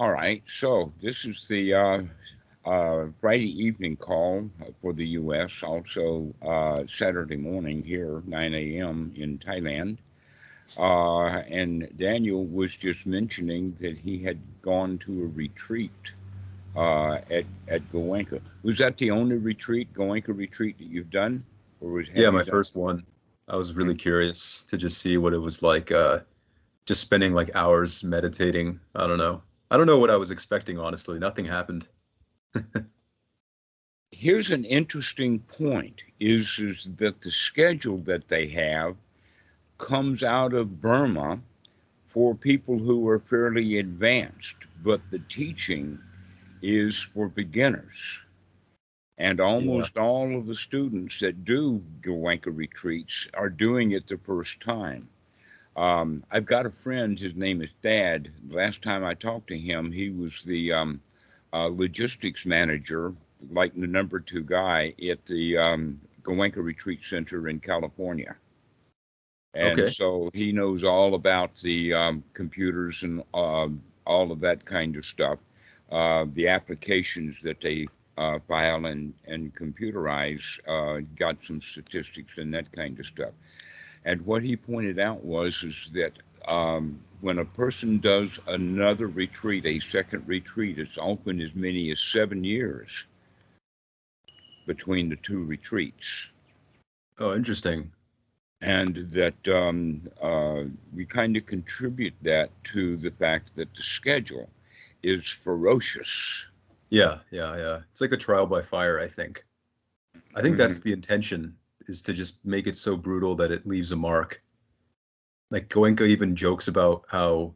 All right, so this is the uh, uh, Friday evening call for the U.S., also uh, Saturday morning here, 9 a.m. in Thailand. Uh, and Daniel was just mentioning that he had gone to a retreat uh, at, at Goenka. Was that the only retreat, Goenka retreat that you've done? Or was Yeah, my done- first one. I was really curious to just see what it was like, uh, just spending like hours meditating. I don't know. I don't know what I was expecting, honestly. Nothing happened. here's an interesting point is, is that the schedule that they have comes out of Burma for people who are fairly advanced, but the teaching is for beginners. And almost all of the students that do Goenka retreats are doing it the first time. Um, I've got a friend, his name is Dad. Last time I talked to him, he was the um, uh, logistics manager like the number two guy at the um, Goenka Retreat Center in California. And Okay. so he knows all about the um, computers and um, all of that kind of stuff, uh, the applications that they uh, file and, and computerize, uh, got some statistics and that kind of stuff. And what he pointed out was is that um, when a person does another retreat, a second retreat, it's often as many as seven years between the two retreats. Oh, interesting. And that um, uh, we kind of contribute that to the fact that the schedule is ferocious. Yeah, yeah, yeah. It's like a trial by fire, I think. I think that's the intention is to just make it so brutal that it leaves a mark. Like Goenka even jokes about how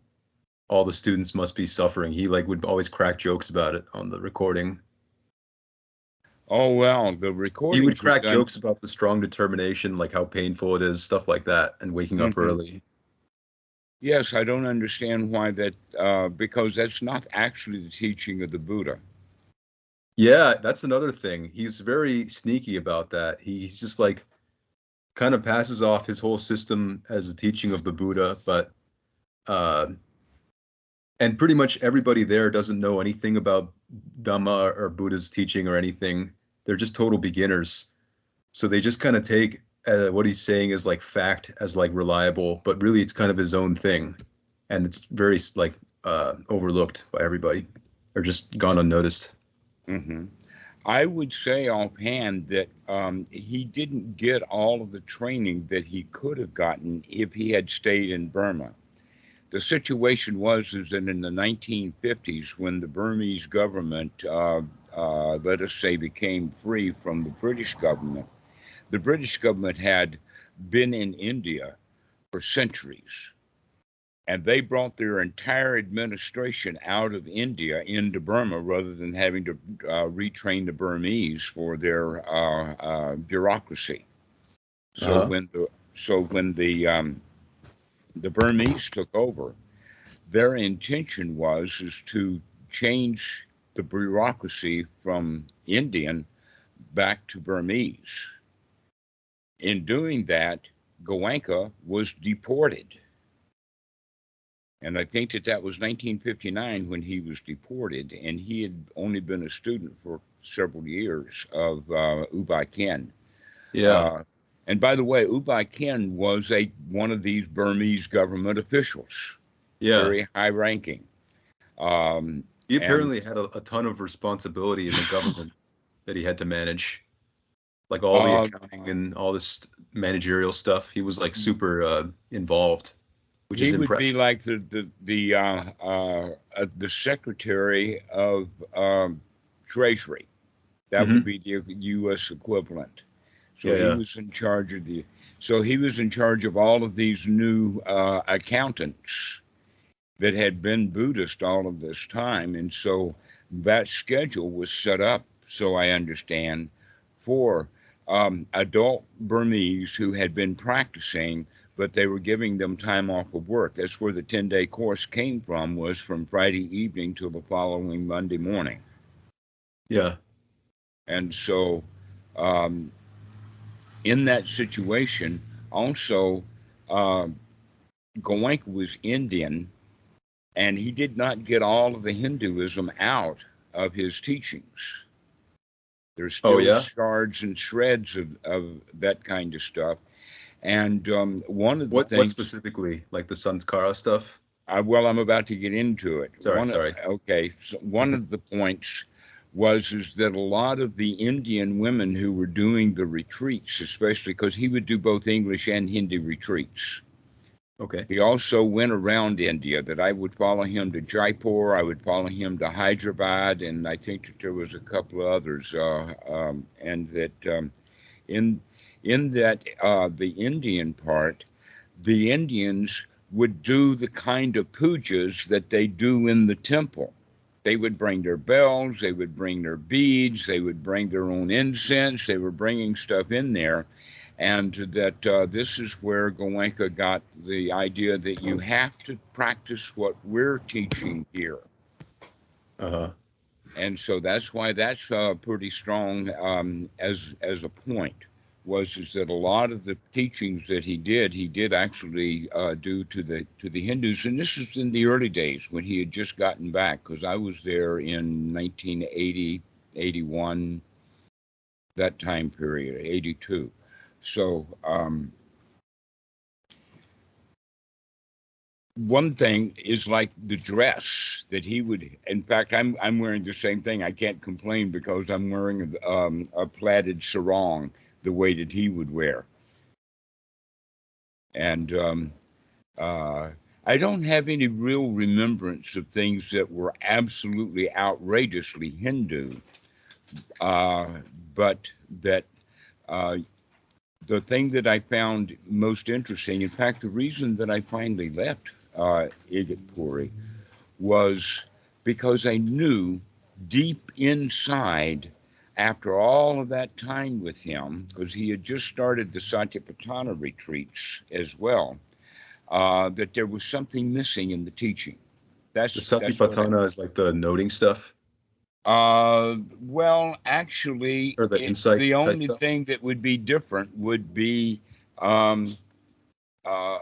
all the students must be suffering. He like would always crack jokes about it on the recording. Oh well, the recording. He would crack jokes about the strong determination, like how painful it is, stuff like that, and waking up Mhm. early. Yes, I don't understand why that, uh, because that's not actually the teaching of the Buddha. Yeah, that's another thing. He's very sneaky about that. He's just like kind of passes off his whole system as a teaching of the Buddha, but uh and pretty much everybody there doesn't know anything about Dhamma or Buddha's teaching or anything. They're just total beginners. So they just kind of take uh, what he's saying as like fact as like reliable, but really it's kind of his own thing. And it's very like uh overlooked by everybody or just gone unnoticed. Hmm I would say offhand that um, he didn't get all of the training that he could have gotten if he had stayed in Burma. The situation was is that in the 1950s, when the Burmese government, uh, uh, let us say, became free from the British government, the British government had been in India for centuries. And they brought their entire administration out of India into Burma rather than having to uh, retrain the Burmese for their uh, uh, bureaucracy. So Uh-huh. when the so when the um, the Burmese took over, their intention was is to change the bureaucracy from Indian back to Burmese. In doing that, Goenka was deported. And I think that that was 1959 when he was deported, and he had only been a student for several years of uh, U Ba Khin. Yeah. Uh, and by the way, U Ba Khin was a one of these Burmese government officials, Yeah, very high ranking. Um, he and- apparently had a, a ton of responsibility in the government that he had to manage, like all the Um, accounting and all this managerial stuff. He was like super uh, involved, which he is would be like the the the uh, uh, uh, the secretary of um, Treasury. That would be the U.S. equivalent. So Mm-hmm. Yeah, yeah. he was in charge of the. So he was in charge of all of these new uh, accountants that had been Buddhist all of this time, and so that schedule was set up. So I understand for um, adult Burmese who had been practicing but they were giving them time off of work. That's where the 10 day course came from, was from Friday evening till the following Monday morning. yeah, And so, um, in that situation, also, uh, Goenka was Indian and he did not get all of the Hinduism out of his teachings. There's still Oh, yeah? shards and shreds of, of that kind of stuff. And um, one of the What what specifically? Like the Sun's Sanskara stuff? uh, well, I'm about to get into it. Sorry, One of- sorry. okay, so one of the points was is that a lot of the Indian women who were doing the retreats, especially because he would do both English and Hindi retreats. Okay. He also went around India. That I would follow him to Jaipur, I would follow him to Hyderabad, and I think that there was a couple of others. Uh, um, and that um, in in that uh, the Indian part, the Indians would do the kind of pujas that they do in the temple. They would bring their bells, they would bring their beads, they would bring their own incense. They were bringing stuff in there and that uh, this is where Goenka got the idea that you have to practice what we're teaching here, Uh huh. and so that's why that's uh, pretty strong um, as as a point. Was is that a lot of the teachings that he did, he did actually uh, do to the to the Hindus, and this is in the early days when he had just gotten back, because I was there in 1980, 81, that time period, 82. So, um, one thing is like the dress that he would. In fact, I'm I'm wearing the same thing. I can't complain because I'm wearing um, a plaited sarong the way that he would wear. And um, uh, I don't have any real remembrance of things that were absolutely outrageously Hindu, uh, but that uh, the thing that I found most interesting, in fact, the reason that I finally left uh, Igatpuri was because I knew deep inside, after all of that time with him, because he had just started the Satipatthana retreats as well, uh, that there was something missing in the teaching. That's The that's Satipatthana is like the noting stuff. uh, well, actually, Or the it- insight the only stuff? thing that would be different would be, um, uh,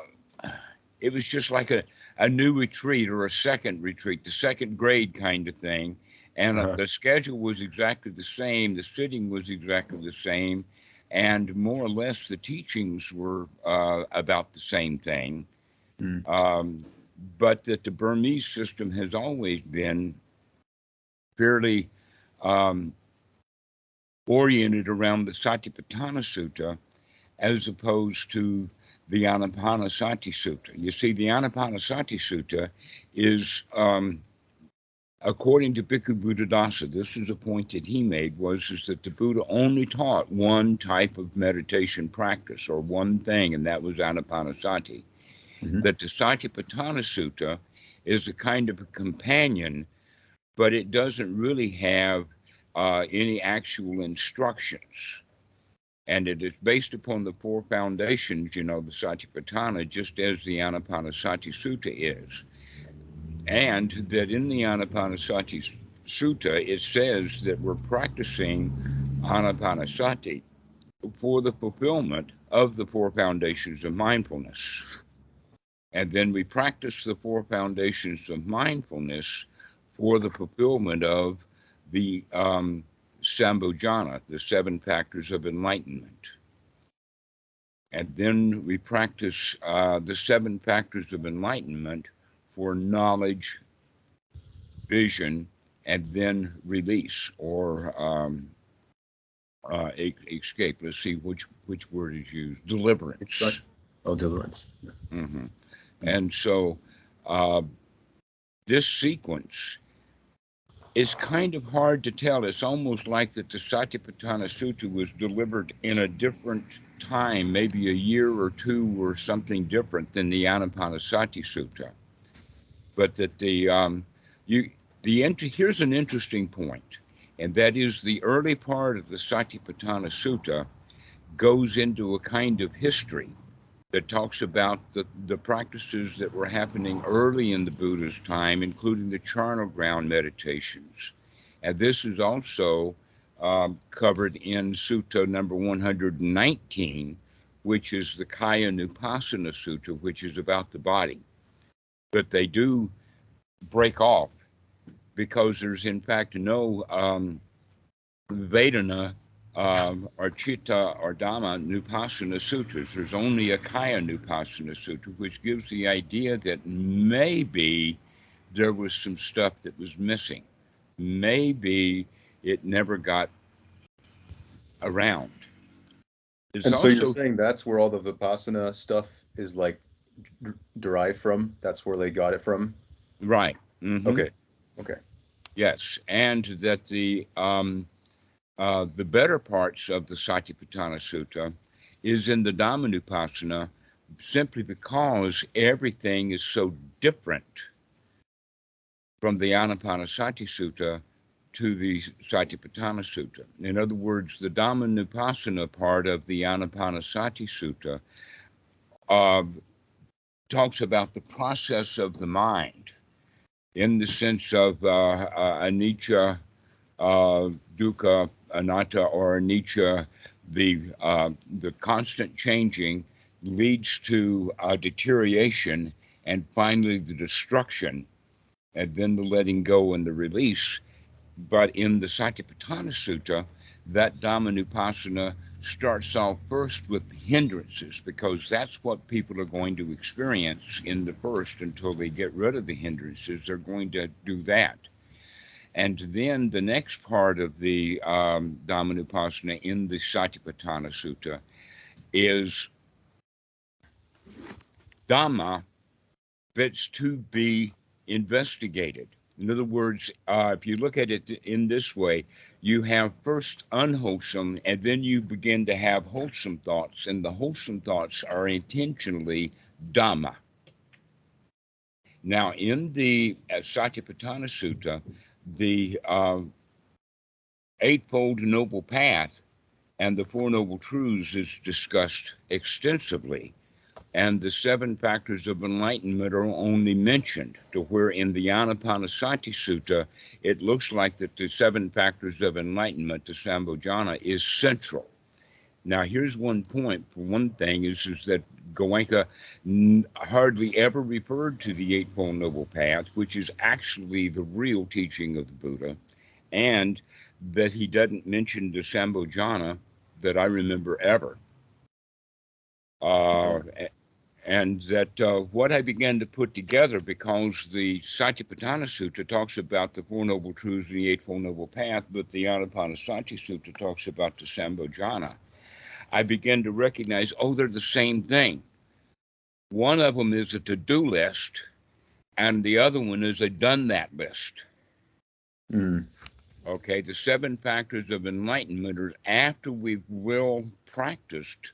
it was just like a, a new retreat or a second retreat, the second grade kind of thing. And uh Uh-huh. the schedule was exactly the same, the sitting was exactly the same, and more or less the teachings were uh, about the same thing. Mm. Um, but that the Burmese system has always been fairly um, oriented around the Satipatthana Sutta as opposed to the Anapanasati Sutta. You see, the Anapanasati Sutta is, um, according to Bhikkhu Buddhadasa, this is a point that he made, was is that the Buddha only taught one type of meditation practice or one thing, and that was Anapanasati. Mhm. That the Satipatthana Sutta is a kind of a companion but it doesn't really have uh, any actual instructions. And it is based upon the four foundations, you know, the Satipatthana, just as the Anapanasati Sutta is. And that in the Anapanasati Sutta, it says that we're practicing Anapanasati for the fulfillment of the four foundations of mindfulness. And then we practice the four foundations of mindfulness for the fulfillment of the um, Sambhojana, the seven factors of enlightenment. And then we practice uh, the seven factors of enlightenment for knowledge, vision, and then release or um, uh, escape. Let's see which which word is used. Deliverance. Insight. Oh, deliverance. hmm And so uh, this sequence is kind of hard to tell. It's almost like that the Satipatthana Sutta was delivered in a different time, maybe a year or two or something different than the Anapanasati Sutta. But that the um, you the int- here's an interesting point, and that is the early part of the Satipatthana Sutta goes into a kind of history that talks about the, the practices that were happening early in the Buddha's time, including the charnel ground meditations. And this is also um, covered in Sutta number 119, which is the Kaya Nupassana Sutta, which is about the body. But they do break off because there's in fact no um, Vedana um, or Chitta or Dhamma Nupassana sutras. There's only a Kaya Nupassana sutra, which gives the idea that maybe there was some stuff that was missing. Maybe it never got around. There's And so you're saying that's where all the Vipassana stuff is like d- derived from? That's where they got it from? right. mhm. Okay. Okay. Yes, and that the um, uh, the better parts of the Satipatthana Sutta is in the Dhammanupassana simply because everything is so different from the Anapanasati Sutta to the Satipatthana Sutta. In other words, the Dhammanupassana part of the Anapanasati Sutta uh, talks about the process of the mind in the sense of uh, uh, anicca, uh, dukkha, anatta, or anicca, the uh, the constant changing leads to deterioration and finally the destruction, and then the letting go and the release. But in the Satipatthana Sutta, that Dhammanupassana starts off first with hindrances because that's what people are going to experience in the first until they get rid of the hindrances. They're going to do that. And then the next part of the um, in the Satipatthana Sutta is Dhamma that's to be investigated. In other words, uh, if you look at it in this way, you have first unwholesome, and then you begin to have wholesome thoughts, and the wholesome thoughts are intentionally Dhamma. Now, in the uh, Satipatthana Sutta, the uh, Eightfold Noble Path and the Four Noble Truths is discussed extensively and the seven factors of enlightenment are only mentioned to where in the Anapanasati Sutta, it looks like that the seven factors of enlightenment, the Sambhojana, is central. Now, here's one point. For one thing, is, is that Goenka n- hardly ever referred to the Eightfold Noble Path, which is actually the real teaching of the Buddha, and that he doesn't mention the Sambhojana that I remember ever. Uh, and that uh, what I began to put together, because the Satipatthana Sutta talks about the Four Noble Truths and the Eightfold Noble Path, but the Anapanasati Sutta talks about the Sambhojana, I began to recognize, oh, they're the same thing. One of them is a to-do list, and the other one is a done that list. Mm. Okay, the seven factors of enlightenment are after we've well practiced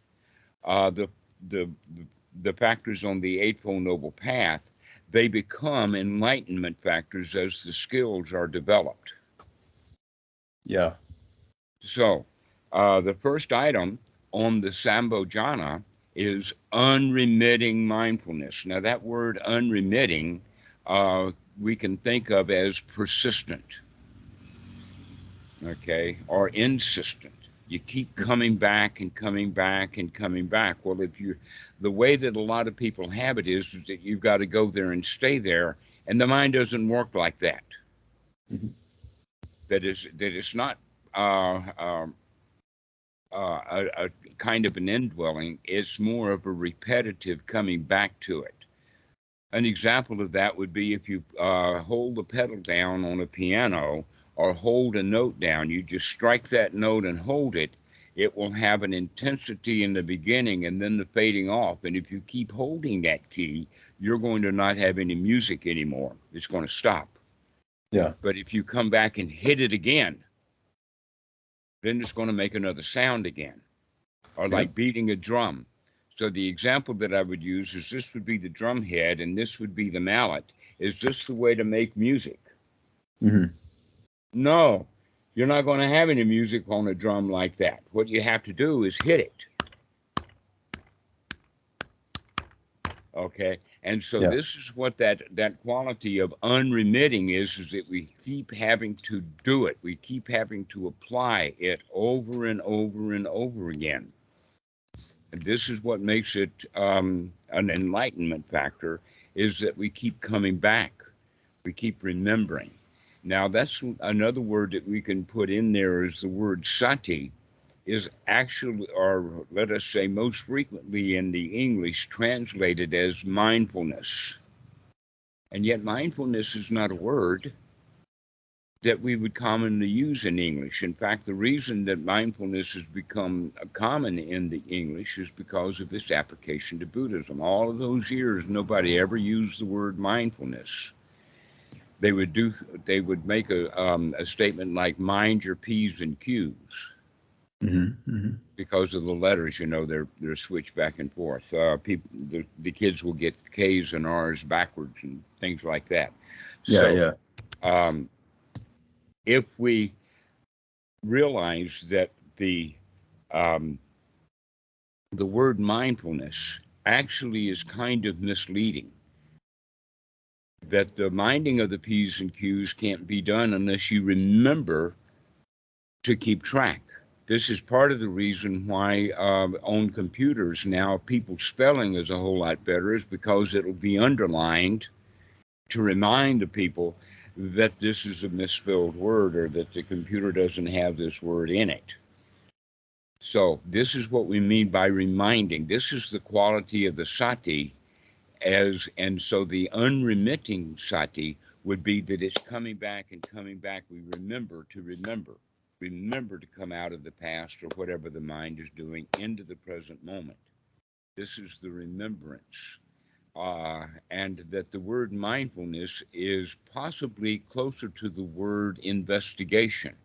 uh, the, the the factors on the Eightfold Noble Path, they become enlightenment factors as the skills are developed. Yeah. So, uh, the first item on the Sambhojana is unremitting mindfulness. Now, that word unremitting uh, we can think of as persistent, okay, or insistent. You keep coming back and coming back and coming back. Well, if you, the way that a lot of people have it is, is that you've got to go there and stay there, and the mind doesn't work like that. Mhm. That is, that it's not uh, um, uh, a, a kind of an indwelling. It's more of a repetitive coming back to it. An example of that would be if you uh, hold the pedal down on a piano or hold a note down, you just strike that note and hold it. It will have an intensity in the beginning and then the fading off. And if you keep holding that key, you're going to not have any music anymore. It's going to stop. Yeah. But if you come back and hit it again, then it's going to make another sound again, or Yeah. like beating a drum. So the example that I would use is this would be the drum head and this would be the mallet. Is this the way to make music? hmm No, you're not going to have any music on a drum like that. What you have to do is hit it. Okay, and so Yeah. this is what that that quality of unremitting is: is that we keep having to do it. We keep having to apply it over and over and over again. And this is what makes it um, an enlightenment factor: is that we keep coming back We keep remembering. Now, that's another word that we can put in there is the word sati, is actually, or let us say most frequently in the English, translated as mindfulness. And yet, mindfulness is not a word that we would commonly use in English. In fact, the reason that mindfulness has become common in the English is because of its application to Buddhism. All of those years, nobody ever used the word mindfulness. They would do. They would make a um, a statement like "mind your p's and q's." Mm-hmm, mm-hmm. Because of the letters, you know, they're they're switched back and forth. Uh, people, the, the kids will get K's and R's backwards and things like that. Yeah, So, yeah. um, if we realize that the um, the word mindfulness actually is kind of misleading, that the minding of the p's and q's can't be done unless you remember to keep track. This is part of the reason why um, on computers now people's spelling is a whole lot better, is because it'll be underlined to remind the people that this is a misspelled word or that the computer doesn't have this word in it. So, this is what we mean by reminding. This is the quality of the sati as and so the unremitting sati would be that it's coming back and coming back. We remember to remember. Remember to come out of the past or whatever the mind is doing into the present moment. This is the remembrance uh, and that the word mindfulness is possibly closer to the word investigation,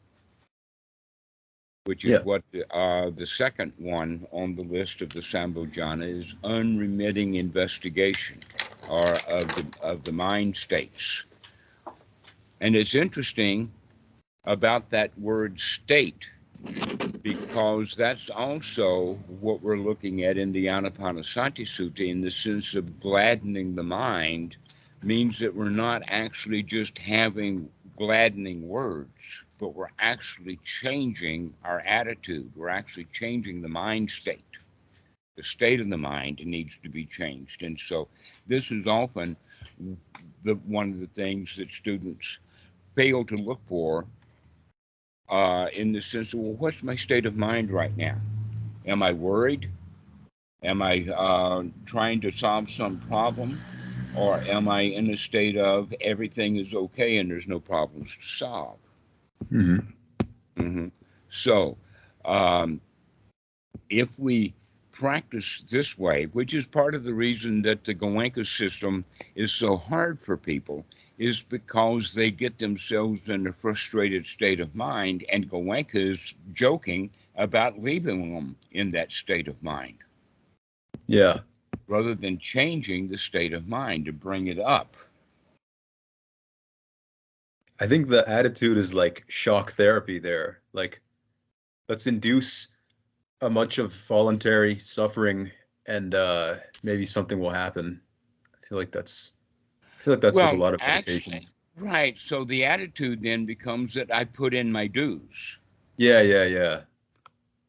which is Yeah. what the, uh, the second one on the list of the Sambhojana is unremitting investigation or of the, of the mind states. And it's interesting about that word state because that's also what we're looking at in the Anapanasati Sutta in the sense of gladdening the mind means that we're not actually just having gladdening words, but we're actually changing our attitude. We're actually changing the mind state. The state of the mind needs to be changed. And so this is often the one of the things that students fail to look for uh, in the sense of, well, what's my state of mind right now? Am I worried? Am I uh, trying to solve some problem? Or am I in a state of everything is okay and there's no problems to solve? Hmm hmm So, um, if we practice this way, which is part of the reason that the Goenka system is so hard for people, is because they get themselves in a frustrated state of mind, and Goenka is joking about leaving them in that state of mind Yeah. rather than changing the state of mind to bring it up. I think the attitude is like shock therapy there. Like, let's induce a bunch of voluntary suffering and uh maybe something will happen. I feel like that's I feel like that's with a lot of meditation. actually- right. So the attitude then becomes that I put in my dues. Yeah, yeah, yeah.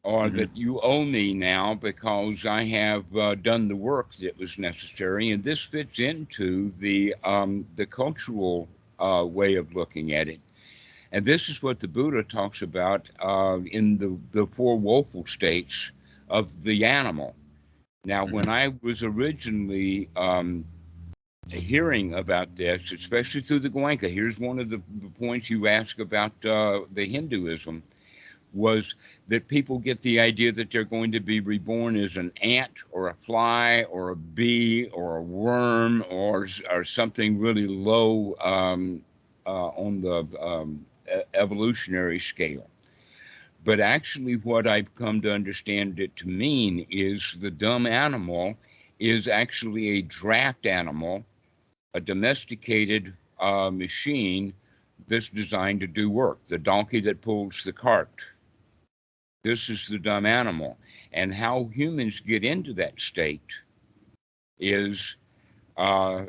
or Mhm. that you owe me now because I have uh, done the work that was necessary. And this fits into the um, the cultural uh, way of looking at it. And this is what the Buddha talks about uh, in the, the four woeful states of the animal. Now, when I was originally um, hearing about this, especially through the Goenka, here's one of the, the points you ask about uh, the Hinduism was that people get the idea that they're going to be reborn as an ant or a fly or a bee or a worm or, or something really low um, uh, on the um, evolutionary scale. But actually, what I've come to understand it to mean is the dumb animal is actually a draft animal, a domesticated uh, machine that's designed to do work, the donkey that pulls the cart. This is the dumb animal. And how humans get into that state is uh,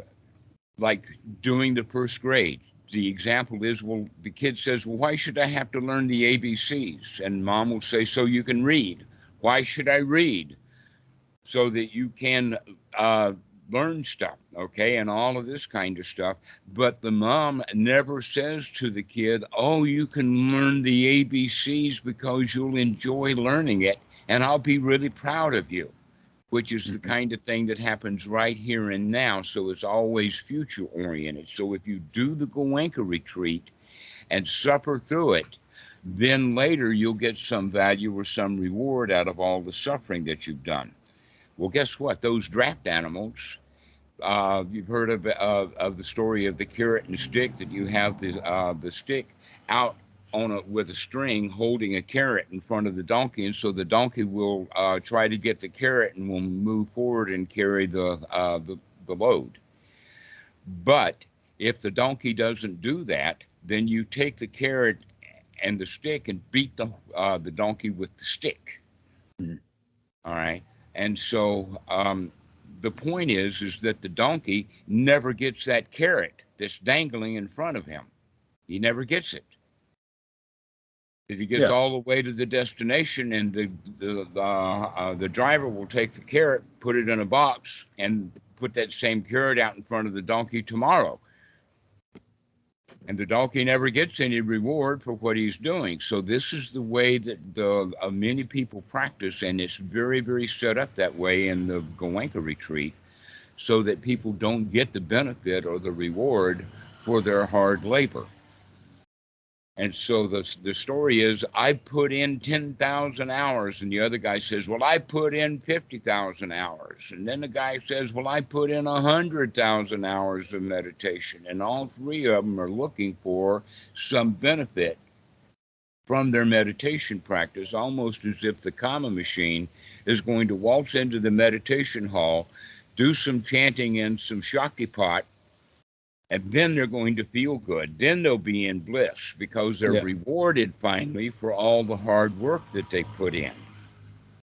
like doing the first grade. The example is well, the kid says, Well, why should I have to learn the ABCs? And mom will say, So you can read. Why should I read? So that you can uh, learn stuff, okay, and all of this kind of stuff. But the mom never says to the kid, "Oh, you can learn the ABCs because you'll enjoy learning it, and I'll be really proud of you." Which is the Mhm. kind of thing that happens right here and now. So it's always future oriented. So if you do the Goenka retreat and suffer through it, then later you'll get some value or some reward out of all the suffering that you've done. Well, guess what? Those draft animals, uh, you've heard of, of of the story of the carrot and stick that you have the uh, the stick out on a with a string holding a carrot in front of the donkey, and so the donkey will uh, try to get the carrot and will move forward and carry the uh, the, the load. But if the donkey doesn't do that, then you take the carrot and the stick and beat the uh, the donkey with the stick. Mhm. All right, and so um, the point is is that the donkey never gets that carrot that's dangling in front of him. He never gets it. If he gets Yeah. all the way to the destination, and the the the, uh, the driver will take the carrot, put it in a box, and put that same carrot out in front of the donkey tomorrow. And the donkey never gets any reward for what he's doing. So this is the way that the uh, many people practice, and it's very, very set up that way in the Goenka retreat, so that people don't get the benefit or the reward for their hard labor. And so the the story is, I put in ten thousand hours, and the other guy says, "Well, I put in fifty thousand hours," and then the guy says, "Well, I put in a hundred thousand hours of meditation," and all three of them are looking for some benefit from their meditation practice, almost as if the karma machine is going to waltz into the meditation hall, do some chanting and some Shaktipat, and then they're going to feel good. Then they'll be in bliss because they're Yeah. rewarded finally for all the hard work that they put in.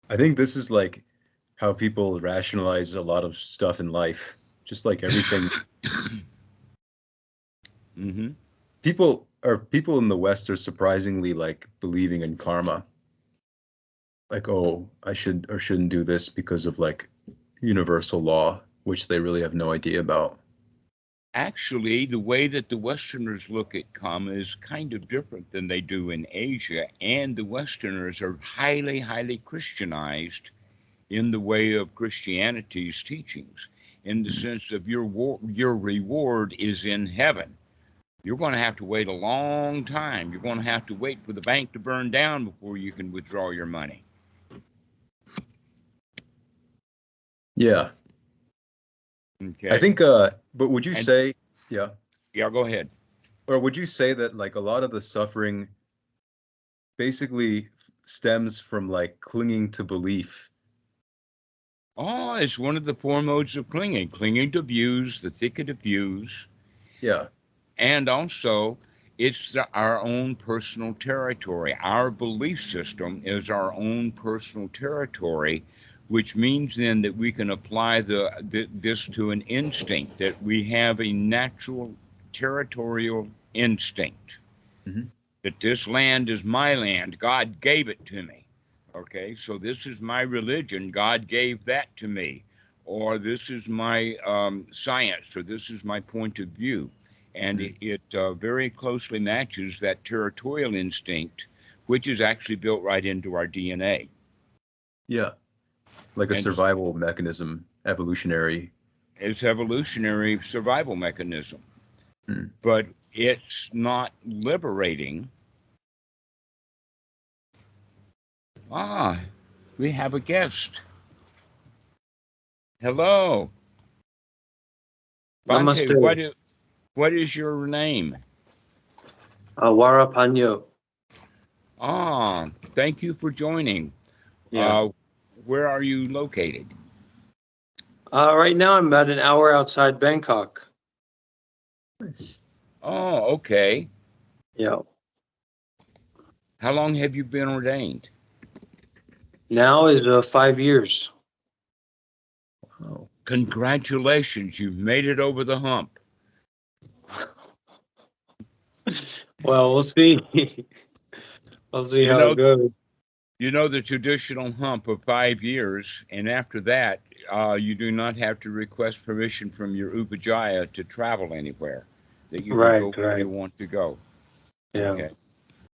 I think this is like how people rationalize a lot of stuff in life. Just like everything, hmm people are people in the West are surprisingly like believing in karma. Like, oh, I should or shouldn't do this because of like universal law, which they really have no idea about. Actually, the way that the Westerners look at karma is kind of different than they do in Asia, and the Westerners are highly, highly Christianized in the way of Christianity's teachings, in the mm-hmm. sense of your war- your reward is in heaven. You're going to have to wait a long time. You're going to have to wait for the bank to burn down before you can withdraw your money. Yeah, Okay. I think. uh But would you And- say, yeah, Yeah, go ahead. or would you say that like a lot of the suffering basically stems from like clinging to belief? Oh, it's one of the four modes of clinging clinging to views, the thicket of views, Yeah, and also it's the, our own personal territory. Our belief system is our own personal territory, which means then that we can apply the, th- this to an instinct that we have a natural territorial instinct Mhm. that this land is my land. God gave it to me. Okay, so this is my religion. God gave that to me. Or this is my um, science, or this is my point of view. And it, it uh, very closely matches that territorial instinct, which is actually built right into our DNA. yeah, like a And- survival mechanism, evolutionary. It's evolutionary survival mechanism. Hmm. But it's not liberating. Ah, we have a guest. Hello. Bhante, Namaste. what is, what is your name? Awara Panyo. Ah, thank you for joining. Yeah. Uh, where are you located? Uh, right now, I'm about an hour outside Bangkok. Nice. Oh, okay. Yeah. How long have you been ordained? Now is uh, five years. Wow. Congratulations, you've made it over the hump. Well, we'll see. we'll see You how know- it goes. You know the traditional hump of five years, and after that, uh, you do not have to request permission from your upajjhaya to travel anywhere. That you Right, go where you want to go. Yeah. Okay.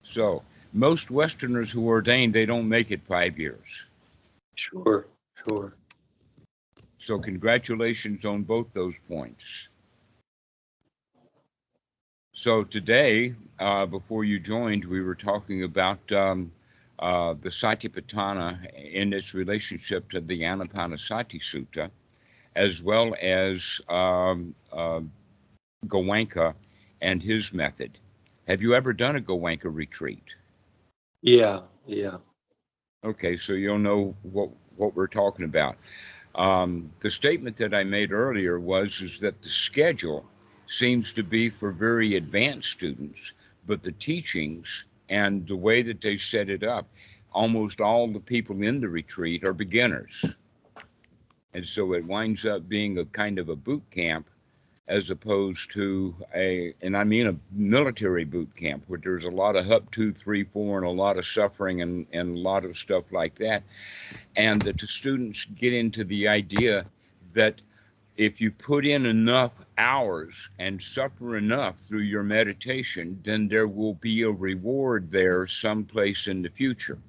So most Westerners who ordain, they don't make it five years. Sure, sure. So congratulations on both those points. So today, uh, before you joined, we were talking about um, uh, the Satipatthana in its relationship to the Anapanasati Sutta, as well as um, uh, Goenka and his method. Have you ever done a Goenka retreat? Yeah, yeah. Okay, so you'll know what what we're talking about. Um, the statement that I made earlier was is that the schedule seems to be for very advanced students, but the teachings and the way that they set it up, almost all the people in the retreat are beginners, and so it winds up being a kind of a boot camp as opposed to a, and I mean a military boot camp where there's a lot of up two, three, four, and a lot of suffering and, and a lot of stuff like that. And that the students get into the idea that if you put in enough hours and suffer enough through your meditation, then there will be a reward there someplace in the future.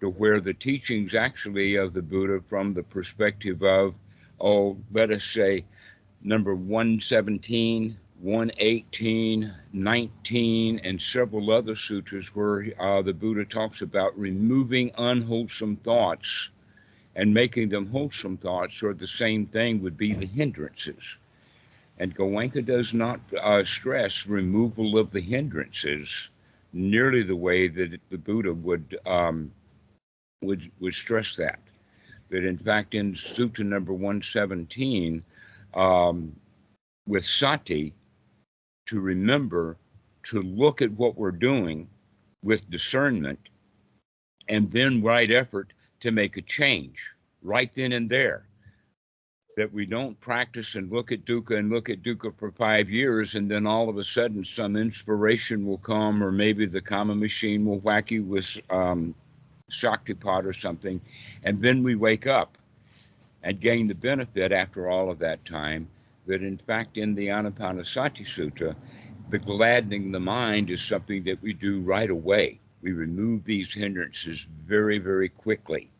To where the teachings actually of the Buddha from the perspective of oh, let us say number 117, 118, 19, and several other sutras where uh, the Buddha talks about removing unwholesome thoughts and making them wholesome thoughts, or the same thing would be the hindrances. And Goenka does not uh, stress removal of the hindrances nearly the way that the Buddha would um, would would stress that that in fact in Sutta number 117, um, with sati, to remember to look at what we're doing with discernment and then right effort to make a change right then and there. That we don't practice and look at dukkha and look at dukkha for five years, and then all of a sudden some inspiration will come, or maybe the karma machine will whack you with um, Shaktipat or something, and then we wake up and gain the benefit after all of that time that in fact in the Anapanasati Sutta, the gladdening the mind is something that we do right away. We remove these hindrances very, very quickly.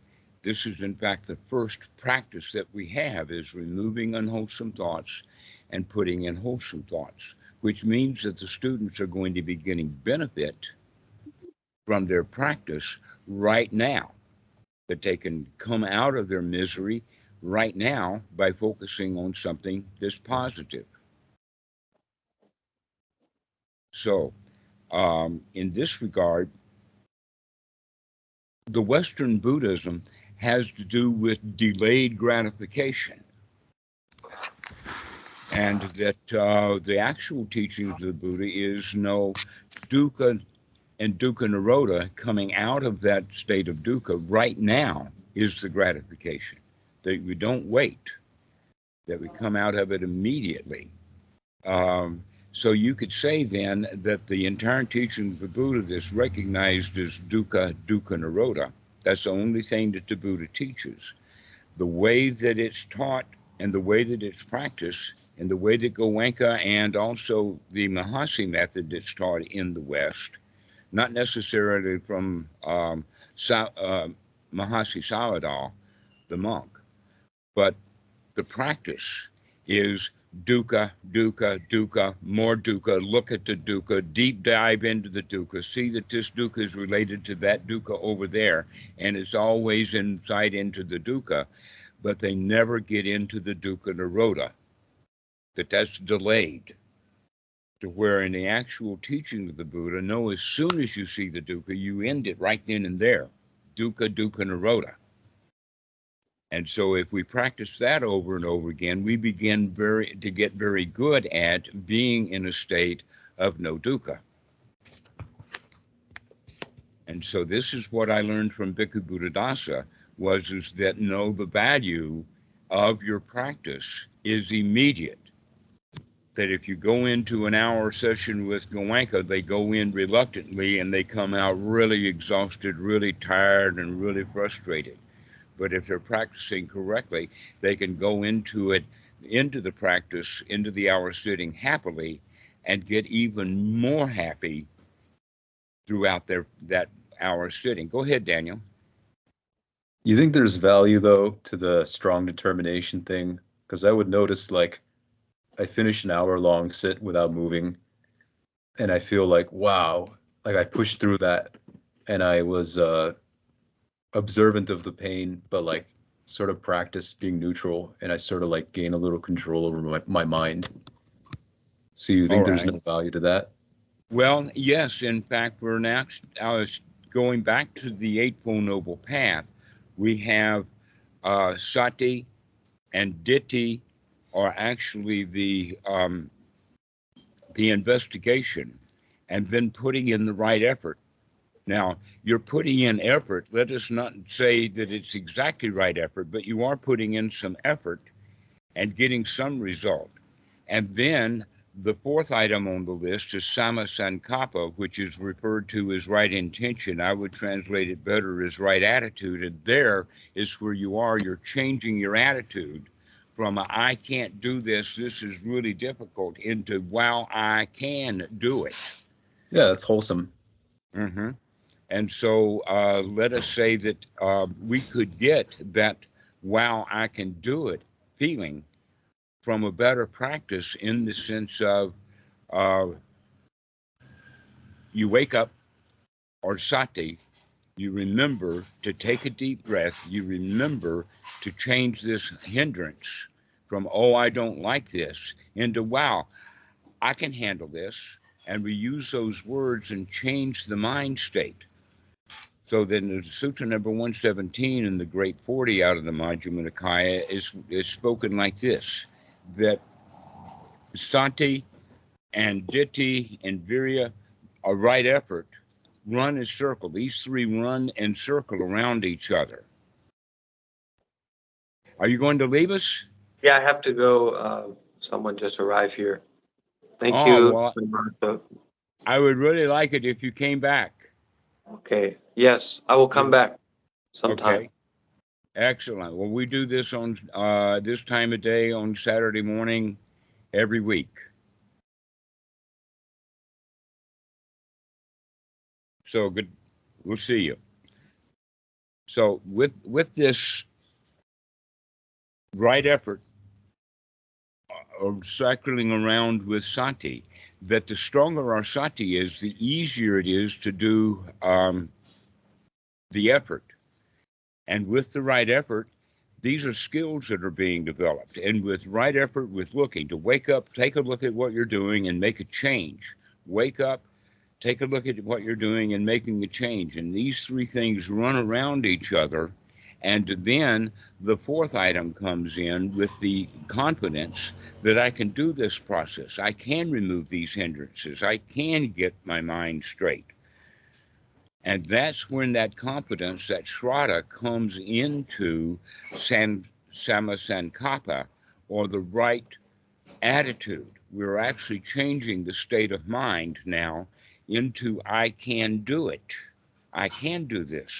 This is in fact the first practice that we have is removing unwholesome thoughts and putting in wholesome thoughts, which means that the students are going to be getting benefit from their practice right now, that they can come out of their misery right now by focusing on something that's positive. So, um, in this regard, the Western Buddhism has to do with delayed gratification. And that uh, the actual teachings of the Buddha is no dukkha and dukkha nirodha coming out of that state of dukkha right now is the gratification. That we don't wait. That we come out of it immediately. Um, so you could say then that the entire teaching of the buddha is recognized as dukkha dukkha nirodha that's the only thing that the buddha teaches. The way that it's taught and the way that it's practiced and the way that goenka and also the mahasi method that's taught in the west not necessarily from um, Sa- uh, Mahasi Sayadaw, the monk, but the practice is dukkha, dukkha, dukkha, more dukkha, look at the dukkha, deep dive into the dukkha, see that this dukkha is related to that dukkha over there, and it's always inside into the dukkha, but they never get into the dukkha nirodha, that that's delayed to where in the actual teaching of the Buddha, no, as soon as you see the dukkha, you end it right then and there. Dukkha, dukkha, nirodha. And so if we practice that over and over again, we begin very to get very good at being in a state of no dukkha. And so this is what I learned from Bhikkhu Buddhadasa was is that no, the value of your practice is immediate that if you go into an hour session with Goenka, they go in reluctantly and they come out really exhausted, really tired, and really frustrated. But if they're practicing correctly, they can go into it, into the practice, into the hour sitting happily, and get even more happy throughout their that hour sitting. Go ahead, Daniel. You think there's value though to the strong determination thing? Because I would notice like I finish an hour long sit without moving, and I feel like wow, like I pushed through that, and I was uh, observant of the pain, but like sort of practice being neutral, and I sort of like gain a little control over my, my mind. So you think there's no value to that? Well, yes. In fact, we're now I was going back to the Eightfold Noble Path. We have uh, sati and ditthi are actually the um, the investigation, and then putting in the right effort. Now, you're putting in effort. Let us not say that it's exactly right effort, but you are putting in some effort and getting some result. And then the fourth item on the list is samma sankappa, which is referred to as right intention. I would translate it better as right attitude. And there is where you are. You're changing your attitude from a, I can't do this, this is really difficult, into wow, I can do it. Yeah, that's wholesome. hmm And so uh, let us say that uh, we could get that wow, I can do it feeling from a better practice in the sense of uh, you wake up or sati, you remember to take a deep breath, you remember to change this hindrance from, oh, I don't like this, into, wow, I can handle this. And we use those words and change the mind state. So then the Sutra number 117 in the Great 40 out of the Majjhima Nikaya is, is spoken like this that Sati and Ditthi and Virya are right effort, run and circle. These three run and circle around each other. Are you going to leave us? Yeah, I have to go. Uh, someone just arrived here. Thank Oh, you. well- I would really like it if you came back. Okay, yes, I will come back sometime. Okay. Excellent. Well, we do this on uh, this time of day on Saturday morning every week. So good. We'll see you. So with with this right effort uh, of cycling around with sati, that the stronger our sati is, the easier it is to do um, the effort. And with the right effort, these are skills that are being developed. And with right effort, with looking to wake up, take a look at what you're doing and make a change. Wake up, take a look at what you're doing and making a change. And these three things run around each other. And then the fourth item comes in with the confidence that I can do this process. I can remove these hindrances. I can get my mind straight. And that's when that confidence, that shraddha, comes into san, sammasankappa, or the right attitude. We're actually changing the state of mind now into I can do it. I can do this.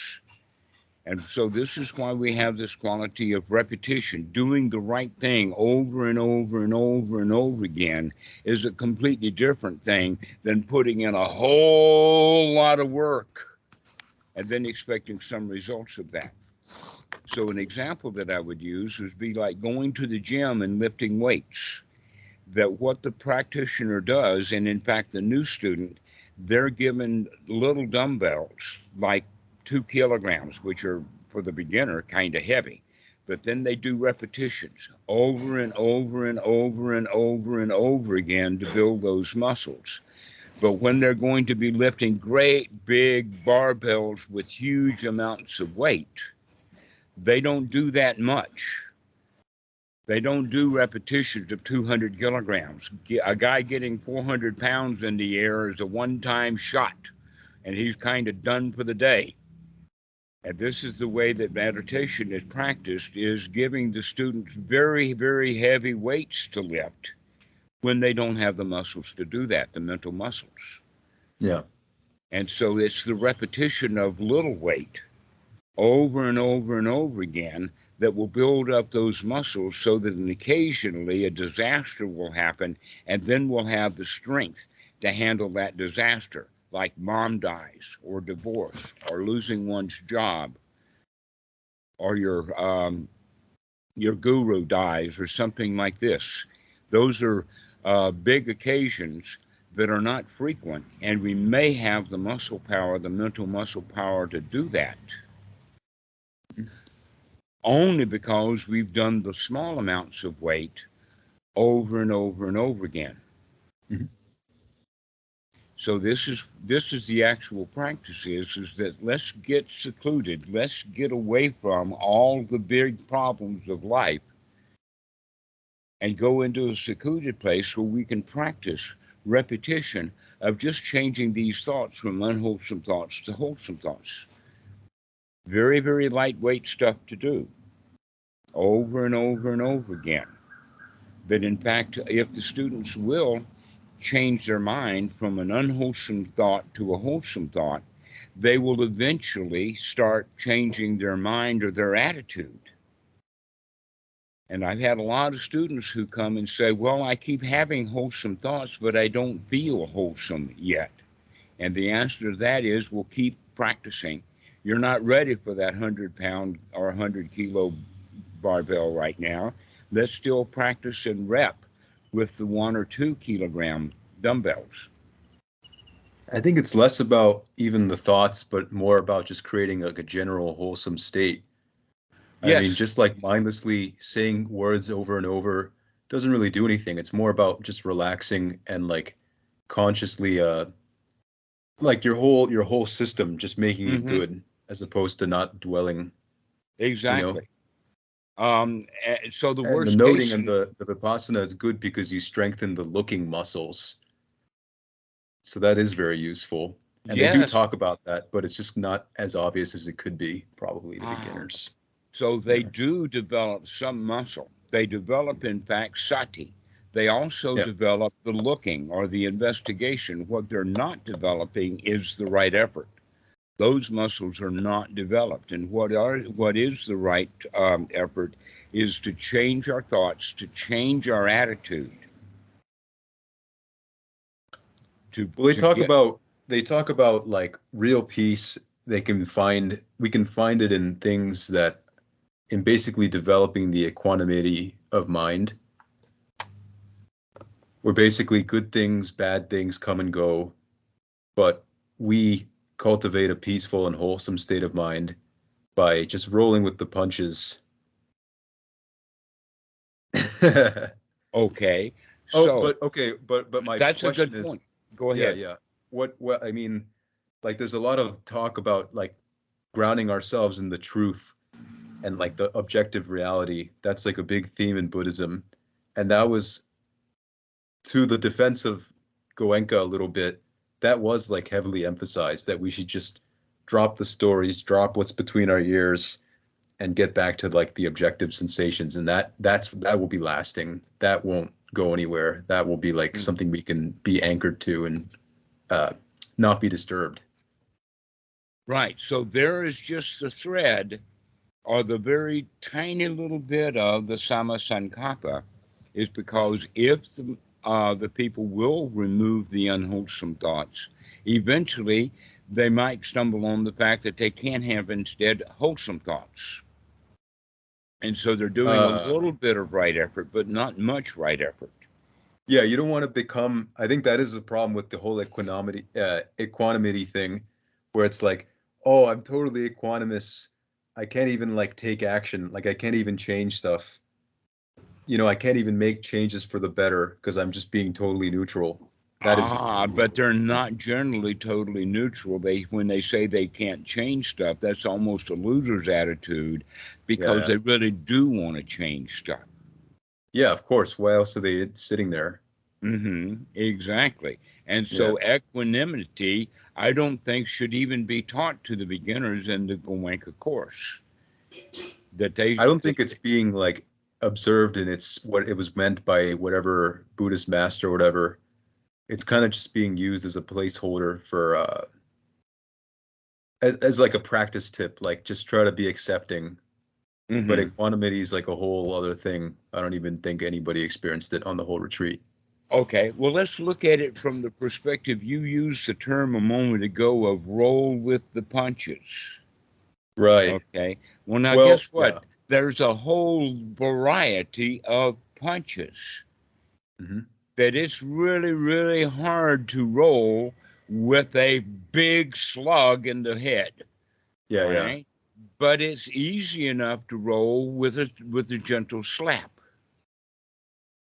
And so this is why we have this quality of repetition. Doing the right thing over and over and over and over again is a completely different thing than putting in a whole lot of work and then expecting some results of that. So an example that I would use would be like going to the gym and lifting weights. That what the practitioner does, and in fact the new student, they're given little dumbbells like two kilograms, which are for the beginner kind of heavy. But then they do repetitions over and over and over and over and over again to build those muscles. But when they're going to be lifting great big barbells with huge amounts of weight, they don't do that much. They don't do repetitions of 200 kilograms. A guy getting 400 pounds in the air is a one time shot, and he's kind of done for the day. And this is the way that meditation is practiced is giving the students very, very heavy weights to lift when they don't have the muscles to do that, the mental muscles. Yeah. And so it's the repetition of little weight over and over and over again that will build up those muscles so that occasionally a disaster will happen and then we'll have the strength to handle that disaster, like mom dies or divorce or losing one's job or your um, your guru dies or something like this. Those are uh, big occasions that are not frequent, and we may have the muscle power, the mental muscle power to do that. Only because we've done the small amounts of weight over and over and over again. Mhm. So this is this is the actual practice is is that let's get secluded, let's get away from all the big problems of life and go into a secluded place where we can practice repetition of just changing these thoughts from unwholesome thoughts to wholesome thoughts. Very, very lightweight stuff to do over and over and over again. But in fact, if the students will change their mind from an unwholesome thought to a wholesome thought, they will eventually start changing their mind or their attitude. And I've had a lot of students who come and say, Well, I keep having wholesome thoughts, but I don't feel wholesome yet. And the answer to that is, Well, keep practicing. You're not ready for that 100 pound or 100 kilo barbell right now. Let's still practice and rep with the one or two kilogram dumbbells. I think it's less about even the thoughts, but more about just creating like a general wholesome state. I mean, just like mindlessly saying words over and over doesn't really do anything. It's more about just relaxing and like consciously uh like your whole your whole system just making it Mhm. good as opposed to not dwelling. Exactly. Um, eh, so the And worst the noting and the, the Vipassana is good because you strengthen the looking muscles. So that is very useful. And they do talk about that, but it's just not as obvious as it could be, probably to Ah. beginners. So they Yeah. do develop some muscle. They develop, in fact, sati. They also develop the looking or the investigation. What they're not developing is the right effort. Those muscles are not developed. And what are what is the right um, effort is to change our thoughts, to change our attitude. To, Well, they to talk get- about they talk about like real peace. They can find we can find it in things that in basically developing the equanimity of mind. Where basically good things, bad things come and go, but we cultivate a peaceful and wholesome state of mind by just rolling with the punches. oh, okay. so but okay, but but my that's a question good is point. Go yeah, ahead. yeah. What what I mean, like there's a lot of talk about like grounding ourselves in the truth and like the objective reality. That's like a big theme in Buddhism. And that was to the defense of Goenka a little bit, that was like heavily emphasized that we should just drop the stories, drop what's between our ears and get back to like the objective sensations and that that's that will be lasting. That won't go anywhere. That will be like Mm. something we can be anchored to and uh not be disturbed. Right. So there is just the thread or the very tiny little bit of the Samma Sankappa is because if the, uh, the people will remove the unwholesome thoughts, eventually they might stumble on the fact that they can have instead wholesome thoughts. And so they're doing Uh. a little bit of right effort, but not much right effort. Yeah, you don't want to become. I think that is a problem with the whole equanimity, uh, equanimity thing, where it's like, oh, I'm totally equanimous. I can't even like take action. Like I can't even change stuff. You know, I can't even make changes for the better because I'm just being totally neutral. That is ah, but they're not generally totally neutral. They when they say they can't change stuff, that's almost a loser's attitude because Yeah. they really do want to change stuff. yeah, of course. Why else are they sitting there? Hmm Exactly. And so equanimity, I don't think should even be taught to the beginners in the Goenka course. That they I don't think it's being like observed and it's what it was meant by whatever Buddhist master or whatever. It's kind of just being used as a placeholder for uh as, as like a practice tip, like just try to be accepting. But Mhm. equanimity is like a whole other thing. I don't even think anybody experienced it on the whole retreat. Okay, well, let's look at it from the perspective you used the term a moment ago of roll with the punches. Right. Okay, well, now Well, guess what? yeah. There's a whole variety of punches Mhm. that it's really, really hard to roll with a big slug in the head. Yeah, yeah. But it's easy enough to roll with a with a gentle slap.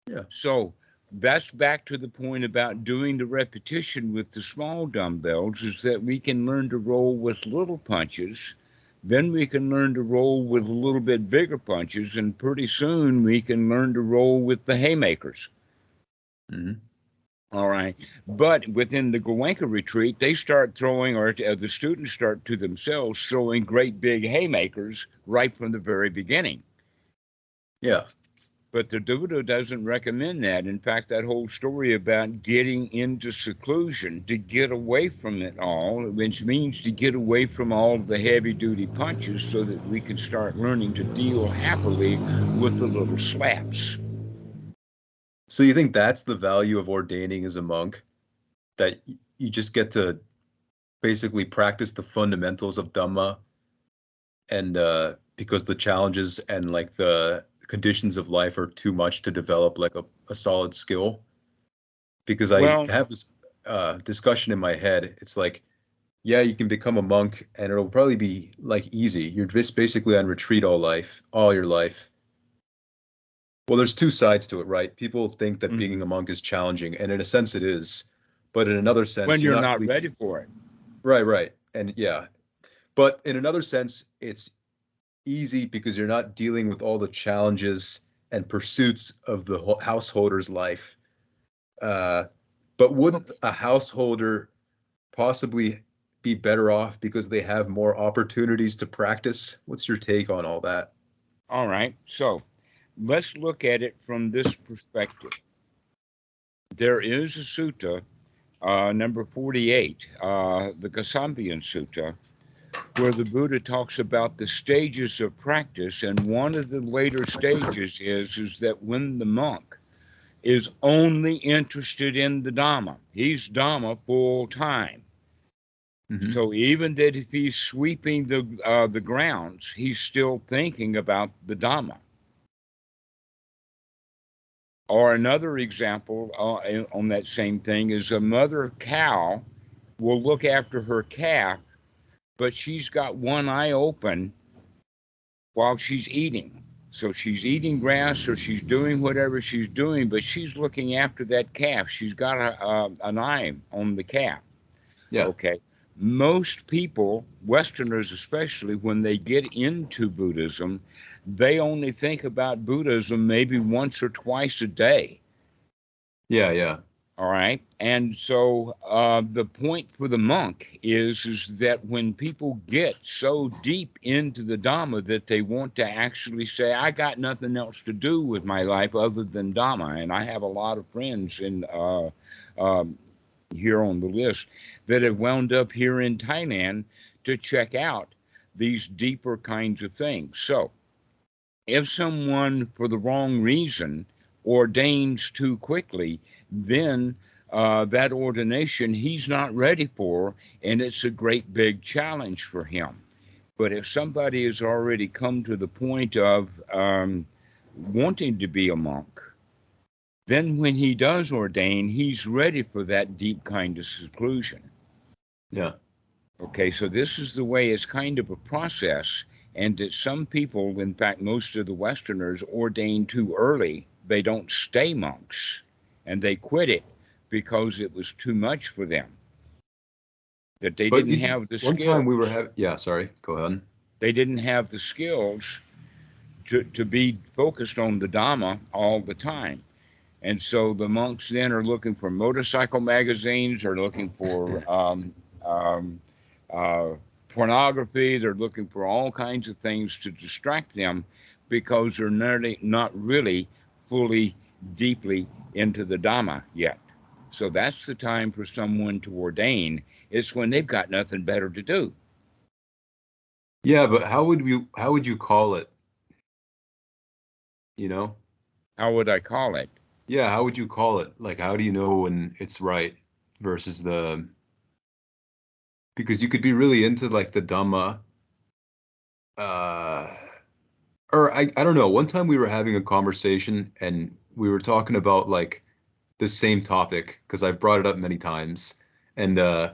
Yeah. So that's back to the point about doing the repetition with the small dumbbells is that we can learn to roll with little punches. Then we can learn to roll with a little bit bigger punches, and pretty soon we can learn to roll with the haymakers. Mhm. All right. But within the Goenka retreat, they start throwing, or uh, the students start to themselves throwing great big haymakers right from the very beginning. Yeah. But the Buddha doesn't recommend that. In fact, that whole story about getting into seclusion to get away from it all, which means to get away from all the heavy duty punches so that we can start learning to deal happily with the little slaps. So you think that's the value of ordaining as a monk? That you just get to basically practice the fundamentals of Dhamma and uh because the challenges and like the conditions of life are too much to develop like a, a solid skill. Because I Well- have this uh discussion in my head. It's like, yeah, you can become a monk and it'll probably be like easy. You're just basically on retreat all life, all your life. Well, there's two sides to it, right? People think that Mhm. being a monk is challenging, and in a sense it is. But in another sense, When you're not really- ready for it. Right, right. And yeah. But in another sense, it's easy because you're not dealing with all the challenges and pursuits of the householder's life. Uh, but wouldn't a householder possibly be better off because they have more opportunities to practice? What's your take on all that? All right. So let's look at it from this perspective. There is a sutta, uh, number 48, uh, the Kosambiya Sutta, where the Buddha talks about the stages of practice. And one of the later stages is, is that when the monk is only interested in the Dhamma, he's Dhamma full time. Mhm. So even that if he's sweeping the uh, the grounds, he's still thinking about the Dhamma. Or another example uh, on that same thing is a mother cow will look after her calf, but she's got one eye open while she's eating. So she's eating grass or she's doing whatever she's doing, but she's looking after that calf. She's got a, uh, an eye on the calf. Yeah. Okay. Most people, Westerners especially, when they get into Buddhism, they only think about Buddhism maybe once or twice a day. Yeah, yeah. All right. And so uh, the point for the monk is, is that when people get so deep into the Dhamma that they want to actually say, I got nothing else to do with my life other than Dhamma. And I have a lot of friends in uh, um, here on the list that have wound up here in Thailand to check out these deeper kinds of things. So if someone, for the wrong reason, ordains too quickly, then uh, that ordination he's not ready for, and it's a great big challenge for him. But if somebody has already come to the point of um, wanting to be a monk, then when he does ordain, he's ready for that deep kind of seclusion. Yeah. Okay, so this is the way it's kind of a process, and that some people, in fact, most of the Westerners, ordain too early. They don't stay monks, and they quit it because it was too much for them. That they But didn't you- have the One skills. time we were having, yeah, sorry, go ahead. They didn't have the skills to to be focused on the Dhamma all the time. And so the monks then are looking for motorcycle magazines, are looking for um, um, uh, pornography, they're looking for all kinds of things to distract them because they're not, not really fully, deeply into the Dhamma yet. So that's the time for someone to ordain. It's when they've got nothing better to do. Yeah, but how would you how would you call it? You know? How would I call it? Yeah, how would you call it? Like how do you know when it's right versus the because you could be really into like the Dhamma uh or I, I don't know. One time we were having a conversation and we were talking about like the same topic because I've brought it up many times. And uh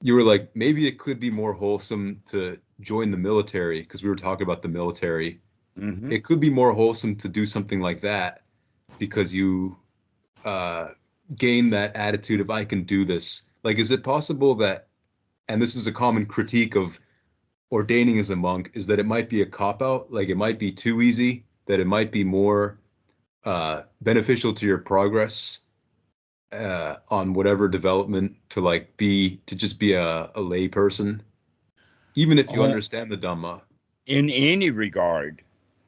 you were like, maybe it could be more wholesome to join the military because we were talking about the military. Mhm. It could be more wholesome to do something like that because you uh gain that attitude of I can do this. Like, is it possible that, and this is a common critique of ordaining as a monk, is that it might be a cop out, like it might be too easy, that it might be more uh, beneficial to your progress uh, on whatever development to like be to just be a, a lay person, even if you Oh. understand the Dhamma. In any regard,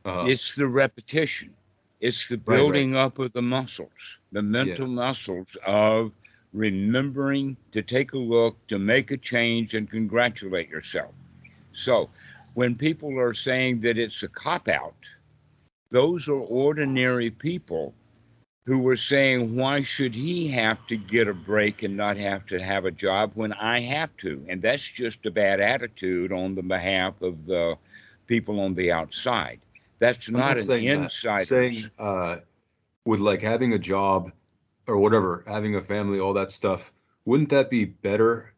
Uh, it's the repetition, it's the Right, right. building up of the muscles, the mental muscles of remembering to take a look, to make a change, and congratulate yourself. So, when people are saying that it's a cop out, those are ordinary people who were saying, why should he have to get a break and not have to have a job when I have to? And that's just a bad attitude on the behalf of the people on the outside. That's I'm not, not an insider. saying uh, with like having a job or whatever, having a family, all that stuff, wouldn't that be better?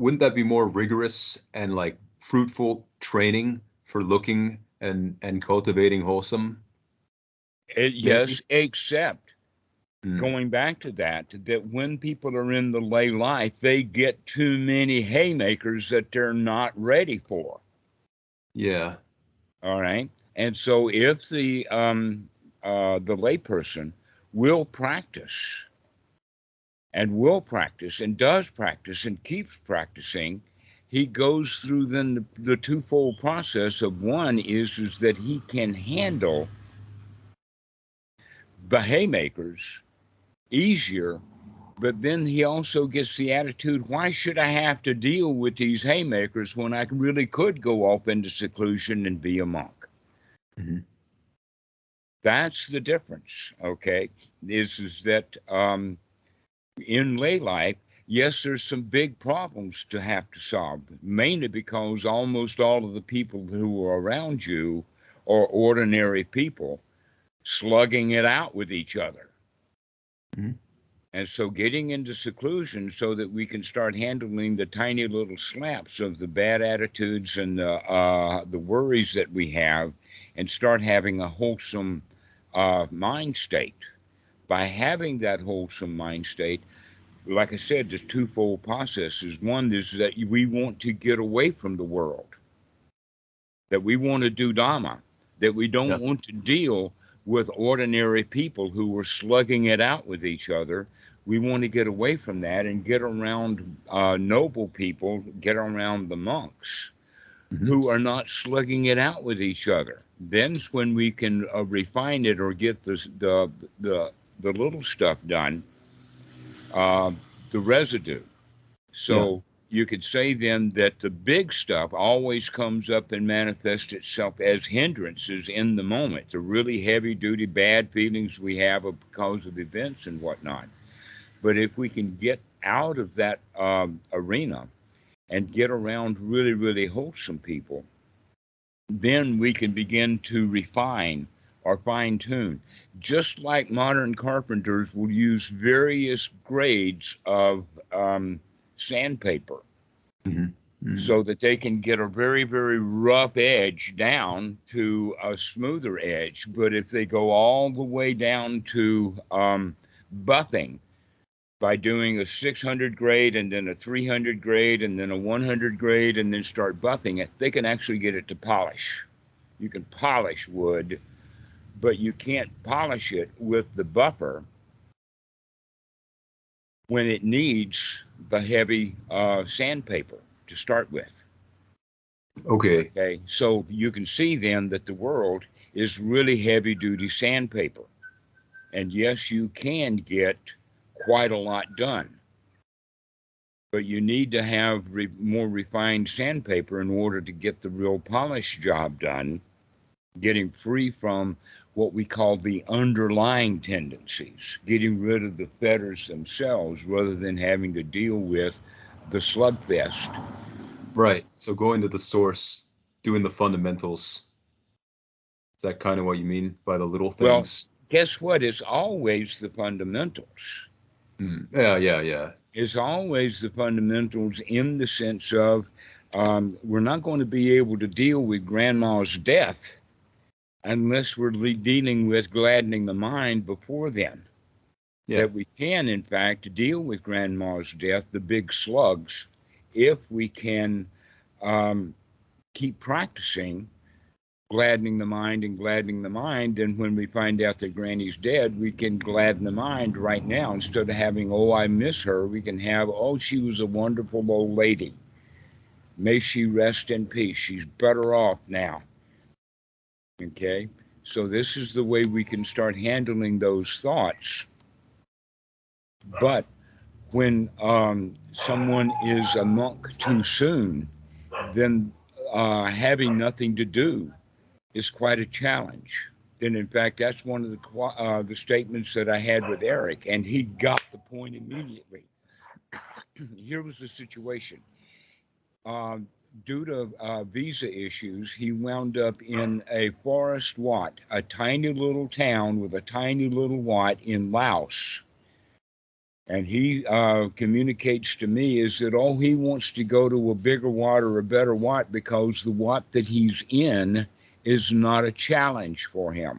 Wouldn't that be more rigorous and like fruitful training for looking and and cultivating wholesome? It- yes, except Mm. going back to that, that when people are in the lay life, they get too many haymakers that they're not ready for. Yeah. All right. And so if the um uh the layperson will practice and will practice and does practice and keeps practicing, he goes through then the, the twofold process of one is is that he can handle the haymakers easier but then he also gets the attitude why should i have to deal with these haymakers when i really could go off into seclusion and be a monk Mhm. that's the difference okay is is that um in lay life yes there's some big problems to have to solve mainly because almost all of the people who are around you are ordinary people slugging it out with each other Mhm. and so getting into seclusion so that we can start handling the tiny little slaps of the bad attitudes and the uh, the worries that we have and start having a wholesome uh, mind state by having that wholesome mind state like i said there's twofold processes one is that we want to get away from the world that we want to do dharma that we don't Yeah. want to deal with ordinary people who are slugging it out with each other we want to get away from that and get around uh, noble people get around the monks Mhm. who are not slugging it out with each other then's when we can uh, refine it or get the, the the the little stuff done uh, the residue. So you could say then that the big stuff always comes up and manifests itself as hindrances in the moment the really heavy duty bad feelings we have because of events and whatnot. But if we can get out of that um, arena and get around really really wholesome people then we can begin to refine or fine tuned. Just like modern carpenters will use various grades of um, sandpaper Mhm. Mhm. so that they can get a very, very rough edge down to a smoother edge. But if they go all the way down to um, buffing by doing a 600 grade and then a 300 grade and then a 100 grade and then start buffing it, they can actually get it to polish. You can polish wood, but you can't polish it with the buffer when it needs the heavy uh, sandpaper to start with. Okay. Okay, so you can see then that the world is really heavy duty sandpaper. And yes, you can get quite a lot done. But you need to have re- more refined sandpaper in order to get the real polish job done, getting free from what we call the underlying tendencies, getting rid of the fetters themselves rather than having to deal with the slugfest. Right. So going to the source, doing the fundamentals. Is that kind of what you mean by the little things? Well-? Guess what? It's always the fundamentals. Hmm. Yeah, yeah, yeah. is always the fundamentals in the sense of um, we're not going to be able to deal with grandma's death unless we're le- dealing with gladdening the mind before then. Yeah. That we can, in fact, deal with grandma's death, the big slugs, if we can um, keep practicing gladdening the mind and gladdening the mind. And when we find out that Granny's dead, we can gladden the mind right now instead of having, oh, I miss her. We can have, oh, she was a wonderful old lady. May she rest in peace. She's better off now. Okay. So this is the way we can start handling those thoughts. But when um, someone is a monk too soon, then uh, having nothing to do is quite a challenge. Then, in fact, that's one of the uh, the statements that I had with Eric, and he got the point immediately. Here was the situation. Um, due to uh, visa issues, he wound up in a forest wat, a tiny little town with a tiny little wat in Laos. And he uh, communicates to me is that oh he wants to go to a bigger wat or a better wat because the wat that he's in is not a challenge for him.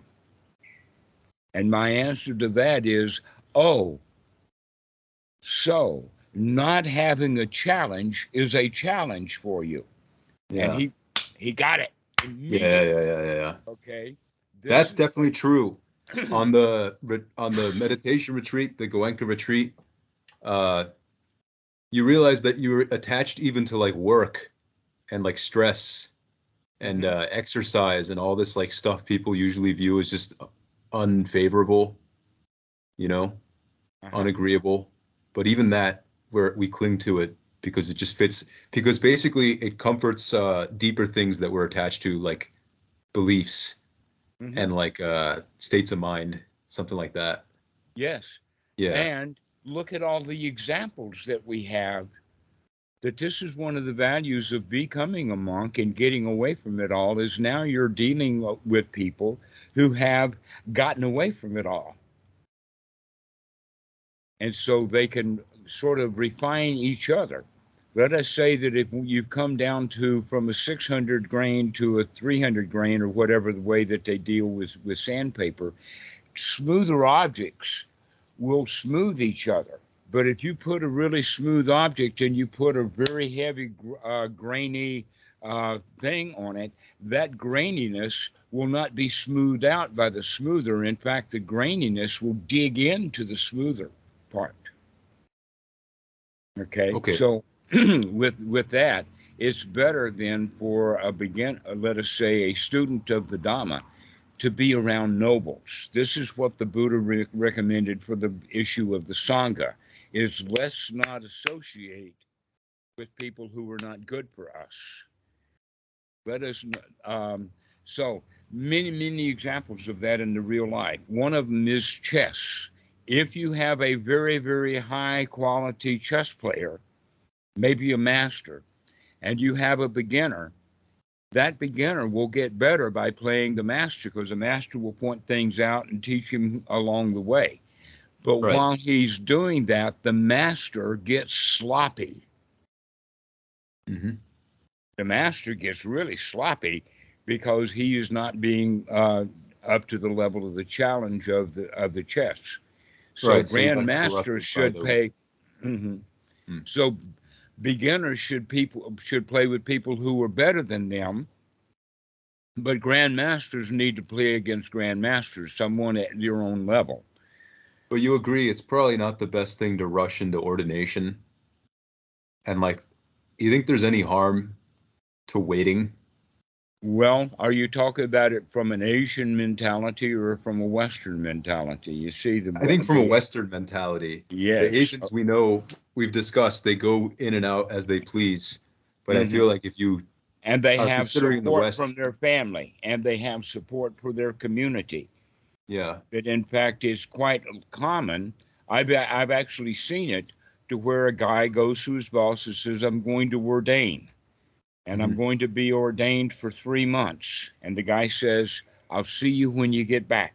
And my answer to that is oh, so not having a challenge is a challenge for you. Yeah. And he he got it. yeah, yeah, yeah, yeah, yeah. Okay. That's definitely true. on the on the meditation retreat, the Goenka retreat, uh, you realize that you're attached even to like work and like stress and uh, exercise and all this like stuff people usually view as just unfavorable, you know, Uh-huh. unagreeable. But even that, where we cling to it because it just fits. Because basically, it comforts uh, deeper things that we're attached to, like beliefs Mhm. and like uh states of mind something like that yes. yeah And look at all the examples that we have that this is one of the values of becoming a monk and getting away from it all is now you're dealing with people who have gotten away from it all. And so they can sort of refine each other. Let us say that if you've come down to from a 600 grain to a 300 grain or whatever the way that they deal with, with sandpaper, smoother objects will smooth each other. But if you put a really smooth object and you put a very heavy, uh, grainy uh, thing on it, that graininess will not be smoothed out by the smoother. In fact, the graininess will dig into the smoother part. Okay. Okay. So with with that, it's better than for a begin, uh, let us say, a student of the Dhamma to be around nobles. This is what the Buddha re- recommended for the issue of the Sangha is let's not associate with people who are not good for us. Let us, um, so many, many examples of that in the real life. One of them is chess. If you have a very, very high quality chess player, maybe a master, and you have a beginner, that beginner will get better by playing the master because the master will point things out and teach him along the way. But Right. while he's doing that, the master gets sloppy. hmm The master gets really sloppy because he is not being uh, up to the level of the challenge of the of the chess. So Right, so you got corrupted by grandmasters should the- pay. Mhm. Hmm. So beginners should people should play with people who are better than them. But grandmasters need to play against grandmasters, someone at your own level. but you agree it's probably not the best thing to rush into ordination and like you think there's any harm to waiting. Well, are you talking about it from an Asian mentality or from a Western mentality? You see, the I think from a Western mentality. Yeah, The Asians we know we've discussed they go in and out as they please. But I feel mm-hmm. like if you and they have considering the West- from their family, and they have support for their community. yeah That in fact is quite common. I've I've actually seen it to where a guy goes to his boss and says, "I'm going to ordain, and I'm Mhm. going to be ordained for three months," and the guy says, "I'll see you when you get back."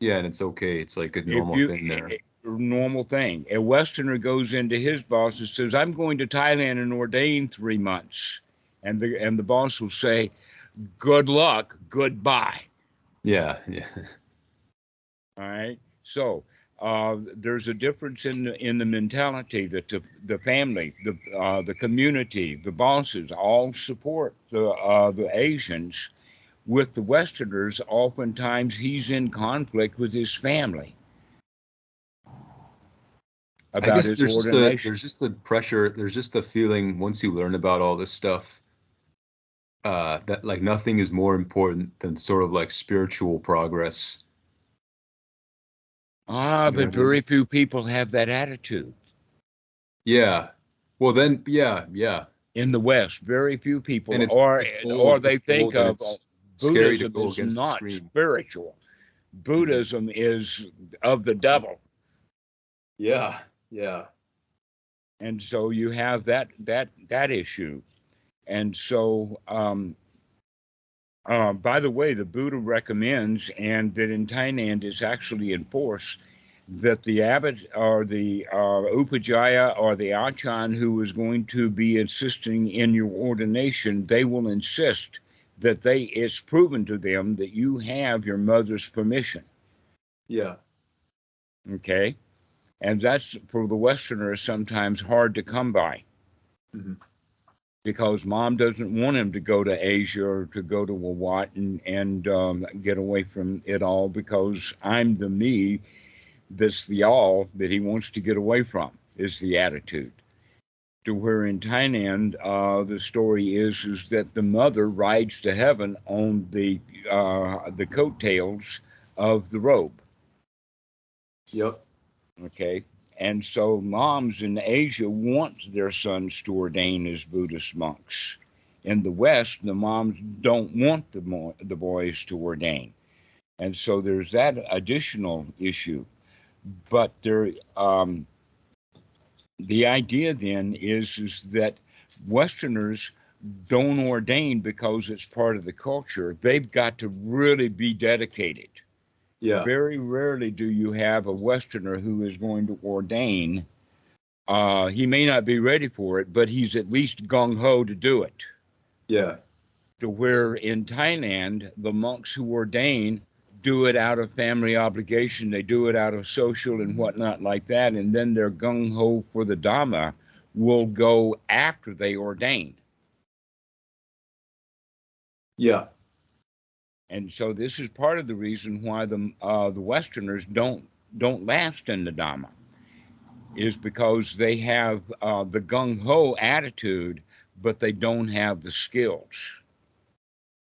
yeah and it's okay. It's like a normal you- thing there. a normal thing. A Westerner goes into his boss and says, "I'm going to Thailand and ordain three months," and the and the boss will say, "Good luck, goodbye." Yeah, yeah. All right. So uh, there's a difference in the, in the mentality that the, the family, the uh, the community, the bosses all support the uh, the Asians. With the Westerners, oftentimes he's in conflict with his family I about guess there's just a there's just a pressure. There's just a feeling once you learn about all this stuff, uh, that like nothing is more important than sort of like spiritual progress. Ah, You know but what I mean? very few people have that attitude Yeah. Well, then, yeah, yeah. in the West. Very few people, it's or it's or they think of to Buddhism go is not spiritual. Buddhism is of the devil, Yeah, yeah. and so you have that that that issue, and so. Um, uh, by the way, the Buddha recommends, and that in Thailand is actually enforced, that the abbot or the uh, upajjhaya or the achan who is going to be assisting in your ordination, they will insist that they it's proven to them that you have your mother's permission. Yeah. Okay, and that's for the Westerner sometimes hard to come by. Mhm. Because mom doesn't want him to go to Asia or to go to Wawat and, and um, get away from it all because I'm the me that's the all that he wants to get away from, is the attitude. To where in Thailand, uh, the story is is that the mother rides to heaven on the uh, the coattails of the robe. Yep. Okay. And so moms in Asia want their sons to ordain as Buddhist monks. In the West, the moms don't want the, mo- the boys to ordain. And so there's that additional issue. But there, um, the idea then is, is that Westerners don't ordain because it's part of the culture. They've got to really be dedicated. Yeah. Very rarely do you have a Westerner who is going to ordain. Uh, he may not be ready for it, but he's at least gung ho to do it. Yeah. To where in Thailand, the monks who ordain do it out of family obligation, they do it out of social and whatnot like that, and then their gung ho for the Dhamma will go after they ordain. Yeah. And so this is part of the reason why the uh, the Westerners don't don't last in the Dhamma, is because they have uh, the gung ho attitude, but they don't have the skills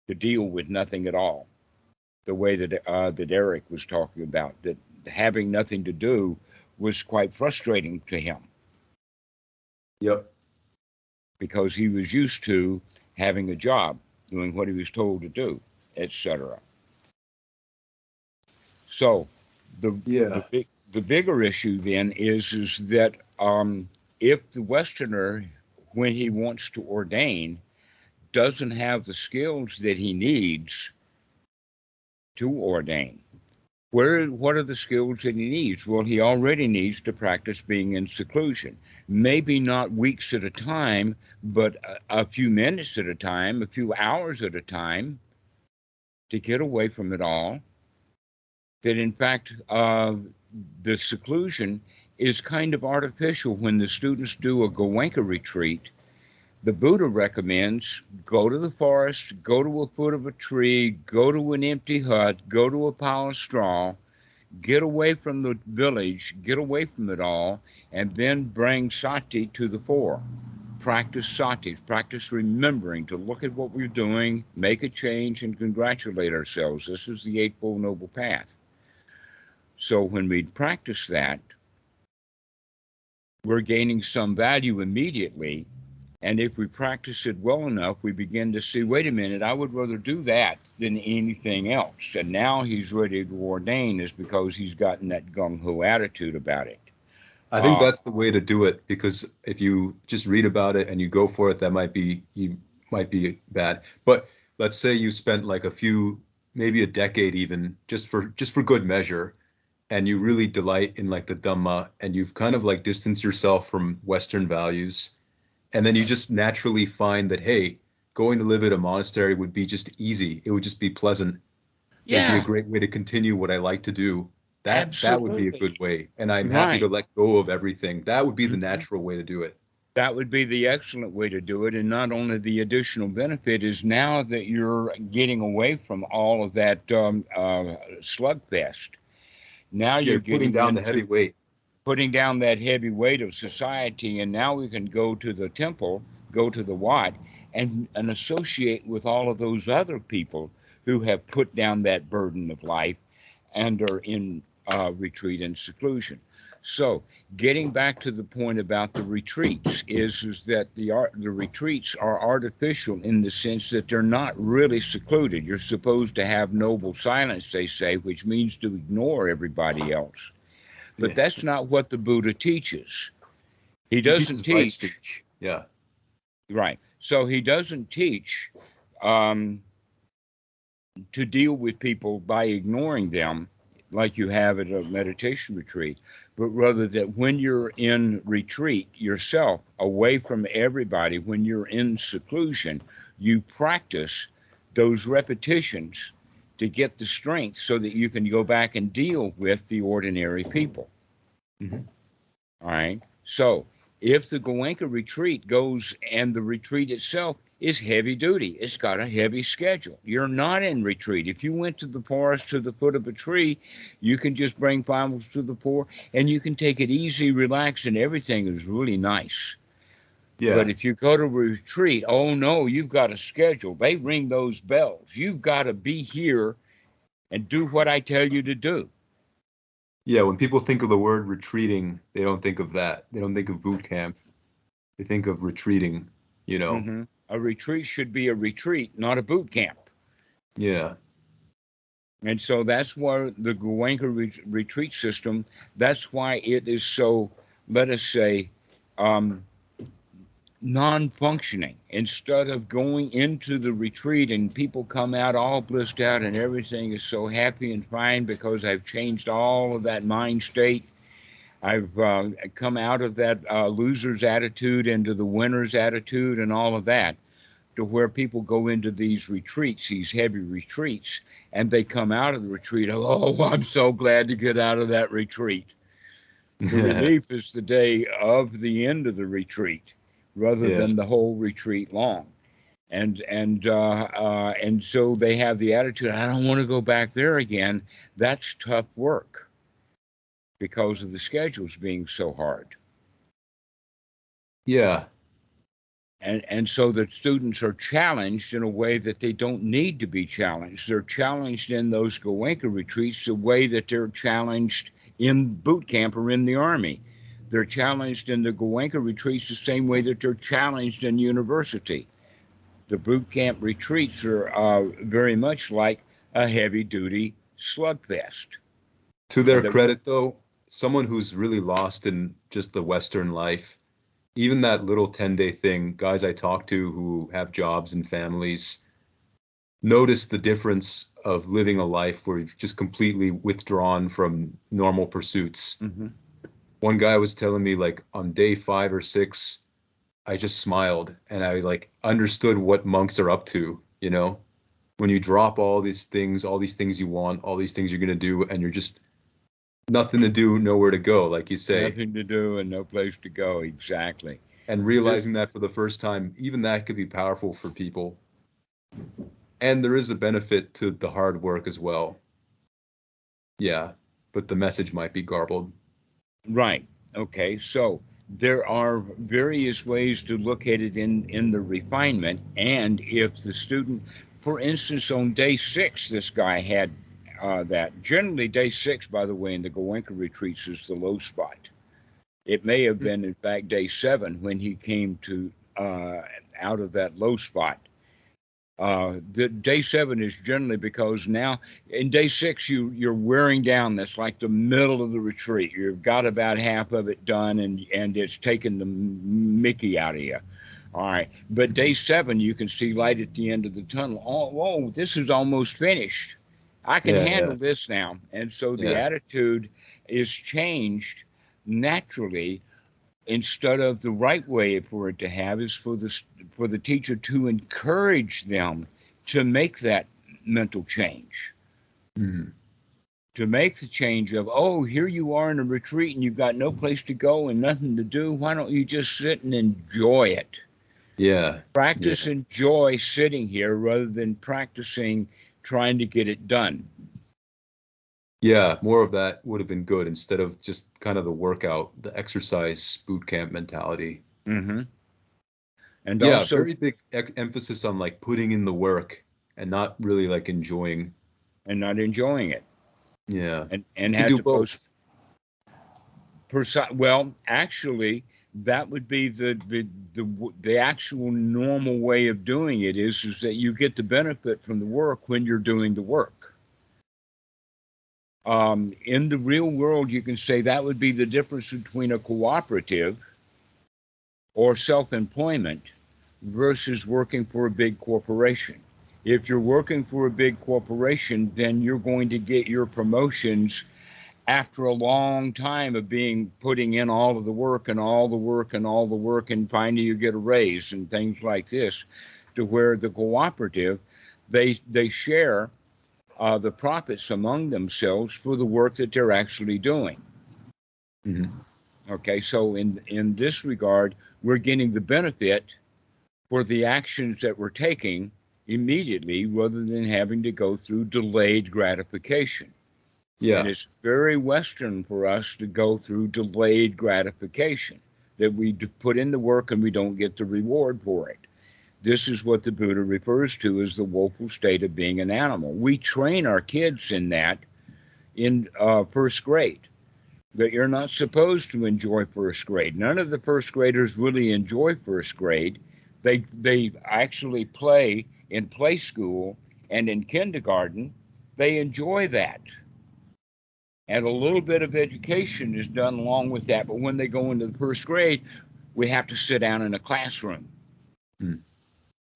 to deal with nothing at all. The way that uh, that Eric was talking about that having nothing to do was quite frustrating to him Yep. because he was used to having a job, doing what he was told to do, etc. So the Yeah. the, big, the bigger issue then is is that um, if the Westerner, when he wants to ordain, doesn't have the skills that he needs to ordain, where what are the skills that he needs? Well, he already needs to practice being in seclusion. Maybe not weeks at a time, but a, a few minutes at a time, a few hours at a time, to get away from it all. That in fact, uh, the seclusion is kind of artificial. When the students do a Goenka retreat, the Buddha recommends go to the forest, go to a foot of a tree, go to an empty hut, go to a pile of straw, get away from the village, get away from it all, and then bring sati to the fore. Practice satis, practice remembering to look at what we're doing, make a change, and congratulate ourselves. This is the Eightfold Noble Path. So when we practice that, we're gaining some value immediately. And if we practice it well enough, we begin to see, wait a minute, I would rather do that than anything else. And now he's ready to ordain is because he's gotten that gung ho attitude about it. I think Uh, that's the way to do it because if you just read about it and you go for it, that might be you might be bad. But let's say you spent like a few, maybe a decade even, just for just for good measure, and you really delight in like the Dhamma, and you've kind of like distanced yourself from Western values, and then you just naturally find that hey, going to live at a monastery would be just easy. It would just be pleasant. It'd be a great way to continue what I like to do. That that would be a good way. And I'm happy to let go of everything. That would be the Mhm. natural way to do it. That would be the excellent way to do it. And not only the additional benefit is now that you're getting away from all of that um, uh, slugfest. Now You're you're putting down the heavy weight. putting down that heavy weight of society, and now we can go to the temple, go to the Wat, and and associate with all of those other people who have put down that burden of life and are in uh, retreat and seclusion. So, getting back to the point about the retreats is is that the art the retreats are artificial in the sense that they're not really secluded. You're supposed to have noble silence, they say, which means to ignore everybody else. But Yeah. that's not what the Buddha teaches. He doesn't right teach. Yeah. right. So he doesn't teach um, to deal with people by ignoring them like you have at a meditation retreat, but rather that when you're in retreat yourself, away from everybody, when you're in seclusion, you practice those repetitions to get the strength so that you can go back and deal with the ordinary people. Mhm. All right. So if the Goenka retreat goes and the retreat itself is heavy duty, it's got a heavy schedule. You're not in retreat. If you went to the forest to the foot of a tree, you can just bring Bibles to the poor and you can take it easy, relax, and everything is really nice. Yeah. But if you go to retreat, oh no, you've got a schedule. They ring those bells. You've got to be here and do what I tell you to do. yeah. When people think of the word retreating, they don't think of that. They don't think of boot camp. They think of retreating, you know? Mhm. A retreat should be a retreat, not a boot camp. Yeah. And so that's why the Goenka re- retreat system, that's why it is so, let us say, um, non functioning. Instead of going into the retreat and people come out all blissed out and everything is so happy and fine because I've changed all of that mind state. I've uh, come out of that uh, loser's attitude into the winner's attitude and all of that to where people go into these retreats, these heavy retreats, and they come out of the retreat. Oh, I'm so glad to get out of that retreat. The relief is the day of the end of the retreat, rather Yeah. than the whole retreat long. And and uh, uh, and so they have the attitude, I don't want to go back there again. That's tough work because of the schedules being so hard. yeah. and and so the students are challenged in a way that they don't need to be challenged. They're challenged in those Goenka retreats the way that they're challenged in boot camp or in the army. They're challenged in the Goenka retreats the same way that they're challenged in university. The boot camp retreats are uh, very much like a heavy duty slugfest. To their the- credit, though, someone who's really lost in just the Western life, even that little 10 day thing, guys I talk to who have jobs and families, notice the difference of living a life where you've just completely withdrawn from normal pursuits. Mm-hmm. One guy was telling me, like, on day five or six, I just smiled and I like understood what monks are up to, you know? When you drop all these things, all these things you want, all these things you're going to do, and you're just nothing to do, nowhere to go, like you say. Nothing to do and no place to go. Exactly. And realizing that for the first time, even that could be powerful for people. And there is a benefit to the hard work as well. Yeah, but the message might be garbled. Right. Okay. So there are various ways to look at it in, in the refinement. And if the student, for instance, on day six, this guy had uh, that. Generally, day six, by the way, in the Goenka retreats is the low spot. It may have been, in fact, day seven when he came to uh, out of that low spot. Uh, the day seven is generally because now in day six you you're wearing down. That's like the middle of the retreat. You've got about half of it done, and and it's taken the Mickey out of you. All right, but day seven you can see light at the end of the tunnel. Oh, whoa, this is almost finished. I can Yeah, handle yeah. this now, and so the Yeah. attitude is changed naturally instead of the right way for it to have is for the for the teacher to encourage them to make that mental change Mhm. to make the change of oh here you are in a retreat and you've got no place to go and nothing to do why don't you just sit and enjoy it Yeah. practice enjoy sitting here rather than practicing trying to get it done Yeah, more of that would have been good instead of just kind of the workout, the exercise boot camp mentality. mm-hmm. and yeah, also very big ec- emphasis on like putting in the work and not really like enjoying. and not enjoying it Yeah, and and you has do to both. Perci- well, actually, that would be the, the the the actual normal way of doing it is is that you get the benefit from the work when you're doing the work. Um, in the real world, you can say that would be the difference between a cooperative or self-employment versus working for a big corporation. If you're working for a big corporation, then you're going to get your promotions after a long time of being putting in all of the work and all the work and all the work and finally you get a raise and things like this to where the cooperative they they share uh, the profits among themselves for the work that they're actually doing Mhm. okay so in in this regard we're getting the benefit for the actions that we're taking immediately rather than having to go through delayed gratification Yeah, and it's very Western for us to go through delayed gratification, that we put in the work and we don't get the reward for it. This is what the Buddha refers to as the woeful state of being an animal. We train our kids in that in uh, first grade, that you're not supposed to enjoy first grade. None of the first graders really enjoy first grade. They, they actually play in play school and in kindergarten, they enjoy that and a little bit of education is done along with that. But when they go into the first grade, we have to sit down in a classroom. Hmm.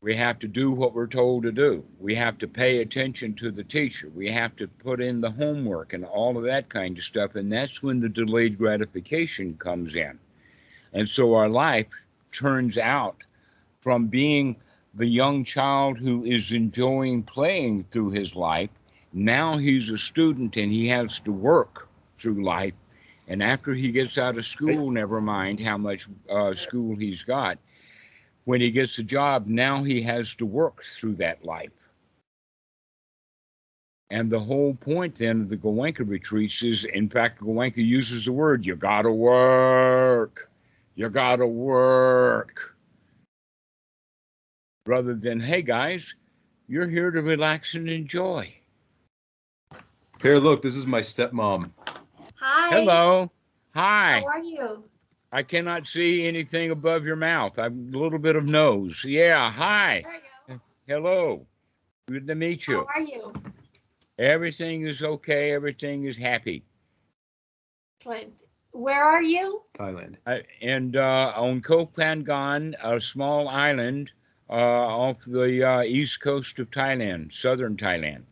We have to do what we're told to do. We have to pay attention to the teacher. We have to put in the homework and all of that kind of stuff. And that's when the delayed gratification comes in. And so our life turns out from being the young child who is enjoying playing through his life now he's a student and he has to work through life. And after he gets out of school, never mind how much uh, school he's got, when he gets a job, now he has to work through that life. And the whole point then of the Goenka retreats is, in fact, Goenka uses the word, you gotta work. You gotta work. Rather than, hey guys, you're here to relax and enjoy. Here, look, this is my stepmom. Hi. Hello. Hi. How are you? I cannot see anything above your mouth. I'm a little bit of nose. Yeah. Hi. There you go. Hello. Good to meet you. How are you? Everything is okay. Everything is happy. Clint. Where are you? Thailand. I, and uh, on Koh Phangan, a small island uh, off the uh, east coast of Thailand, southern Thailand.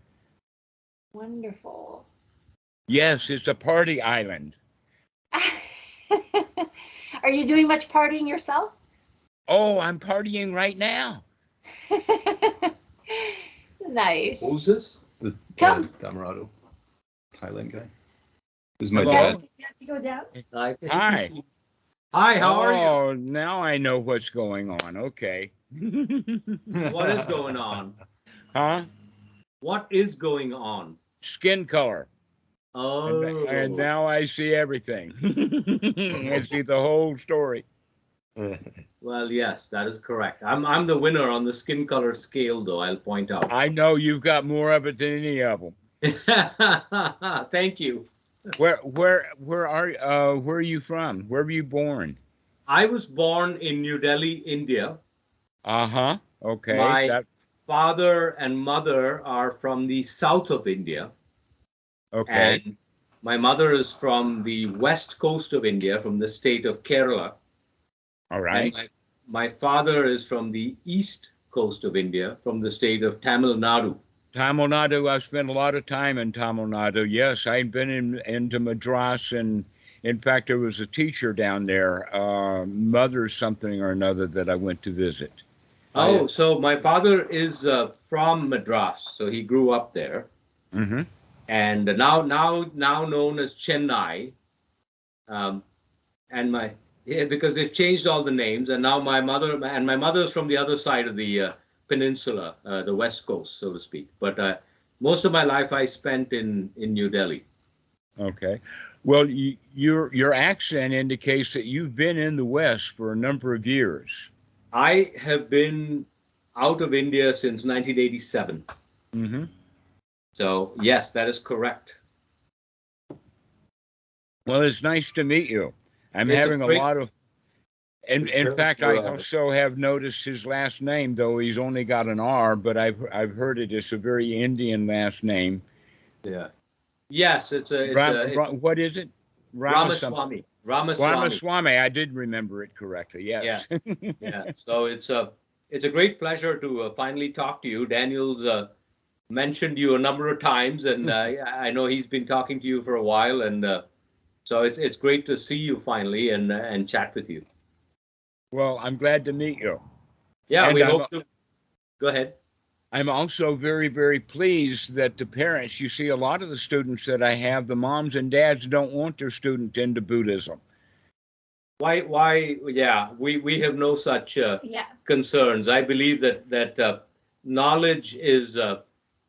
Wonderful. Yes, it's a party island. are you doing much partying yourself? Oh, I'm partying right now. nice. Who's this? The Come. uh, Dhammarato, Thailand guy. This is my Hello? dad. Dad, you have to go down. Hi. Hi. Hi, how are you? Oh, now I know what's going on. Okay. What is going on? Huh? What is going on? Skin color. Oh. And, and now I see everything. I see the whole story. Well, yes, that is correct. I'm I'm the winner on the skin color scale, though. I'll point out. I know you've got more of it than any of them. Thank you. Where where where are uh where are you from? Where were you born? I was born in New Delhi, India. Uh huh. Okay. My- Father and mother are from the south of India, okay. and my mother is from the west coast of India, from the state of Kerala. All right. And my, my father is from the east coast of India, from the state of Tamil Nadu. Tamil Nadu. I've spent a lot of time in Tamil Nadu. Yes, I've been in into Madras, and in fact, there was a teacher down there, uh, mother something or another, that I went to visit. Oh, so my father is uh, from Madras, so he grew up there, Mm-hmm. and now now now known as Chennai. Um, and my yeah, because they've changed all the names, and now my mother and my mother's from the other side of the uh, peninsula, uh, the west coast, so to speak. But uh, most of my life I spent in in New Delhi. Okay. Well, you, your your accent indicates that you've been in the West for a number of years. I have been out of India since 1987. Mm-hmm. So yes, that is correct. Well, it's nice to meet you. I'm It's having a, great- lot of. In, in fact, I also have noticed his last name, though he's only got an R, but I've I've heard it is a very Indian last name. Yeah. Yes, it's a, it's Ram, a it's what is it? Rama something. Ramaswamy. Ramaswamy. Ramaswamy. I did remember it correctly. Yes. Yes, yeah. So it's a it's a great pleasure to uh, finally talk to you. Daniel's uh, mentioned you a number of times, and uh, I know he's been talking to you for a while, and uh, so it's it's great to see you finally and uh, and chat with you. well, I'm glad to meet you. Yeah, And we I'm- hope to. Go ahead. I'm also very, very pleased that the parents, you see, a lot of the students that I have, the moms and dads don't want their student into Buddhism. Why why yeah we we have no such uh, Yeah. concerns. I believe that that uh, knowledge is uh,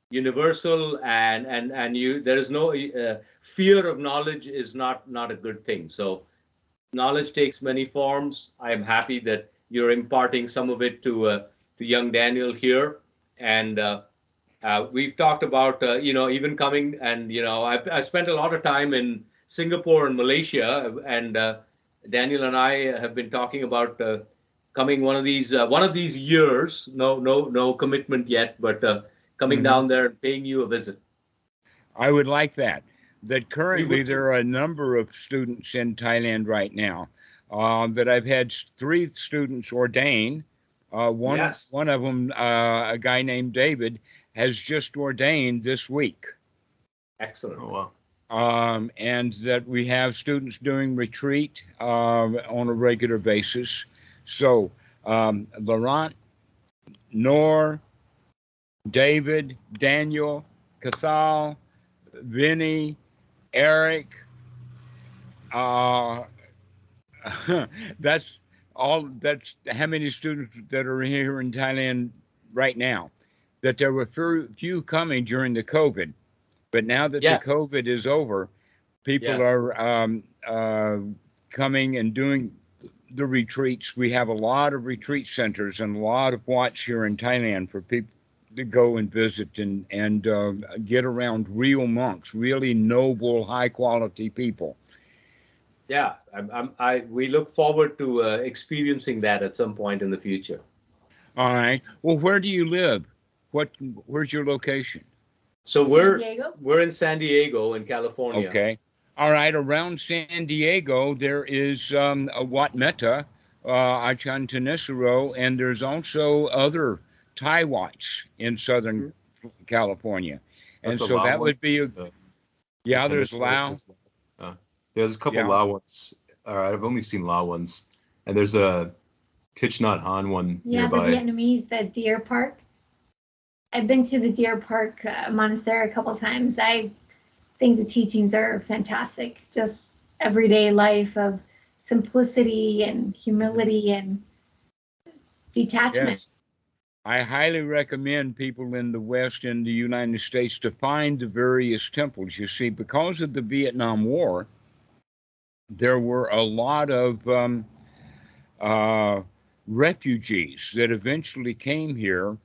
universal, and and and you there is no uh, fear of knowledge is not not a good thing. So knowledge takes many forms. I am happy that you're imparting some of it to uh, to young Daniel here, and. Uh, uh, we've talked about, uh, you know, even coming and, you know, I, I spent a lot of time in Singapore and Malaysia, and uh, Daniel and I have been talking about uh, coming one of these uh, one of these years. No, no, no commitment yet, but uh, coming Mhm. down there and paying you a visit. I would like that. That currently there are a number of students in Thailand right now um, that I've had three students ordain. Uh, one, Yes. one of them, uh, a guy named David, has just ordained this week. Excellent. Oh wow. um, and that we have students doing retreat um, on a regular basis. So, um, Laurent, Nor, David, Daniel, Cathal, Vinny, Eric, uh, that's all. That's how many students that are here in Thailand right now. That there were few, few coming during the COVID, but now that Yes. the COVID is over, people Yes. are um, uh, coming and doing the retreats. We have a lot of retreat centers and a lot of watch here in Thailand for people to go and visit and and uh, get around real monks, really noble, high quality people. Yeah, I'm, I'm, I we look forward to uh, experiencing that at some point in the future. All right. Well, where do you live? What? Where's your location? So we're Diego? we're in San Diego in California. Okay. All right. Around San Diego, there is um, a Wat Metta, uh, Achan Thanissaro, and there's also other Thai Wats in Southern California. And That's so Lao that one? would be a, The- yeah, the there's tennis Lao. is- Uh, there's a couple Yeah. Lao ones. All right, I've only seen Lao ones, and there's a Thich Nhat Hanh one Yeah, the. Vietnamese, the Deer Park. I've been to the Deer Park uh, Monastery a couple times. I think the teachings are fantastic. Just everyday life of simplicity and humility and detachment. Yes. I highly recommend people in the West and the United States to find the various temples. You see, because of the Vietnam War, there were a lot of um, uh, refugees that eventually came here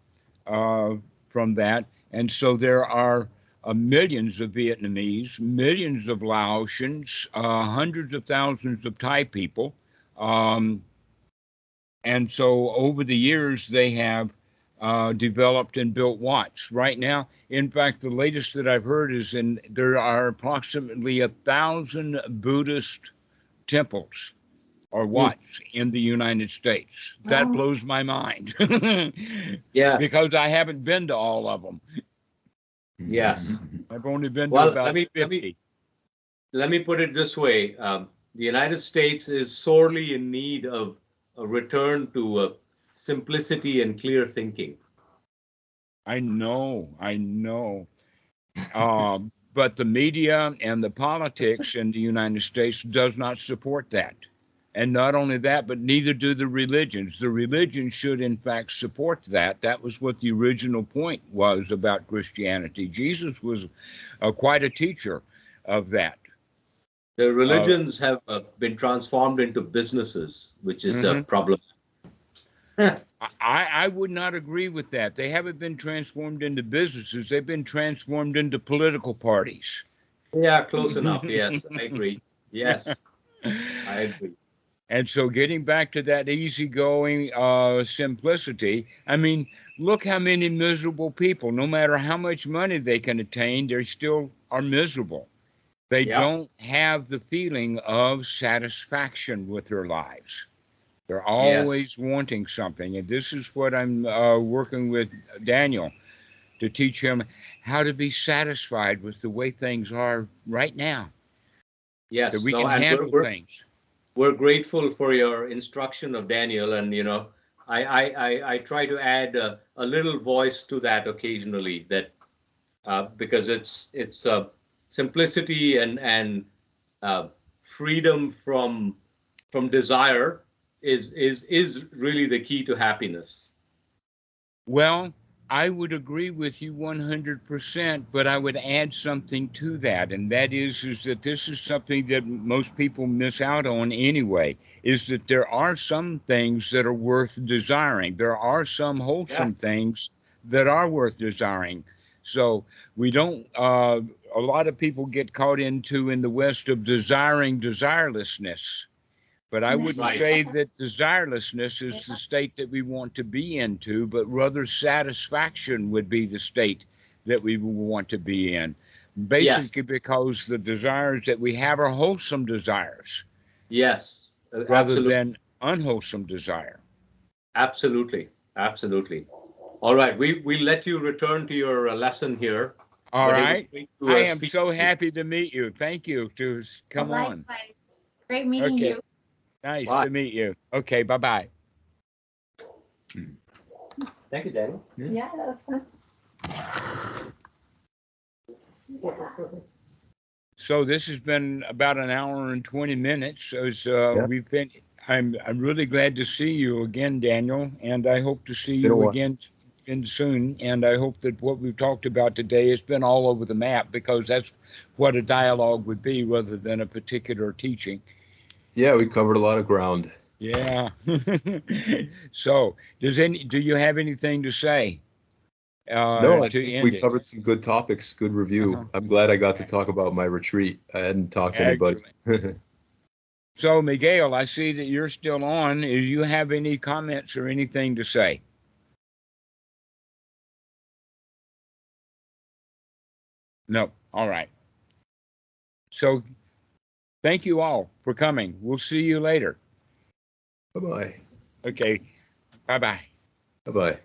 uh, from that. And so there are uh, millions of Vietnamese, millions of Laotians, uh, hundreds of thousands of Thai people. Um, and so over the years, they have uh, developed and built Wats. Right now, in fact, the latest that I've heard is in there are approximately a thousand Buddhist temples or Wats in the United States. That blows my mind Yes. because I haven't been to all of them. Yes. I've only been Well, to let about me- let me- 50. let me put it this way um, the united states is sorely in need of a return to uh, simplicity and clear thinking I know, I know. Um, but the media and the politics in the United States does not support that. And not only that, but neither do the religions. The religions should, in fact, support that. That was what the original point was about Christianity. Jesus was uh, quite a teacher of that. the religions have uh, been transformed into businesses which is a Mhm. problem I, I would not agree with that. They haven't been transformed into businesses, they've been transformed into political parties. yeah close enough yes i agree yes i agree And so getting back to that easygoing uh, simplicity, I mean, look how many miserable people, no matter how much money they can attain, they still are miserable. They Yeah. don't have the feeling of satisfaction with their lives. They're Yes. always wanting something. And this is what I'm uh, working with Daniel to teach him how to be satisfied with the way things are right now, yes that we no, can and we're- handle we're- things. we're grateful for your instruction of Daniel, and you know, I I I, I try to add a, a little voice to that occasionally, that uh, because it's it's uh, simplicity and and uh, freedom from from desire is is is really the key to happiness. Well, I would agree with you 100%, but I would add something to that, and that is is that this is something that most people miss out on anyway, is that there are some things that are worth desiring. There are some wholesome Yes. things that are worth desiring. So we don't uh, a lot of people get caught into in the West of desiring desirelessness. But I wouldn't Right. say that desirelessness is the state that we want to be into, but rather satisfaction would be the state that we would want to be in. Basically, Yes. because the desires that we have are wholesome desires Yes, rather absolutely, than unwholesome desire. absolutely, absolutely. All right, we we let you return to your uh, lesson here. All but right. I uh, am so happy to meet you. Thank you to s- come on. Likewise. Great meeting Okay. you. Nice Bye. to meet you. Okay, bye bye. Thank you, Daniel. Yeah, that was fun. So this has been about an hour and 20 minutes. As uh, Yeah. we've been, I'm I'm really glad to see you again, Daniel, and I hope to see It's been a you again in soon. And I hope that what we've talked about today has been all over the map because that's what a dialogue would be rather than a particular teaching. Yeah, we covered a lot of ground. Yeah. so does any do you have anything to say? Uh, no, I to think we it? covered some good topics, good review. Uh-huh. I'm glad I got to talk about my retreat. I hadn't talked to anybody. So, Miguel, I see that you're still on. Do you have any comments or anything to say? No. All right. So, thank you all for coming. We'll see you later. Bye bye. Okay. Bye bye. Bye bye.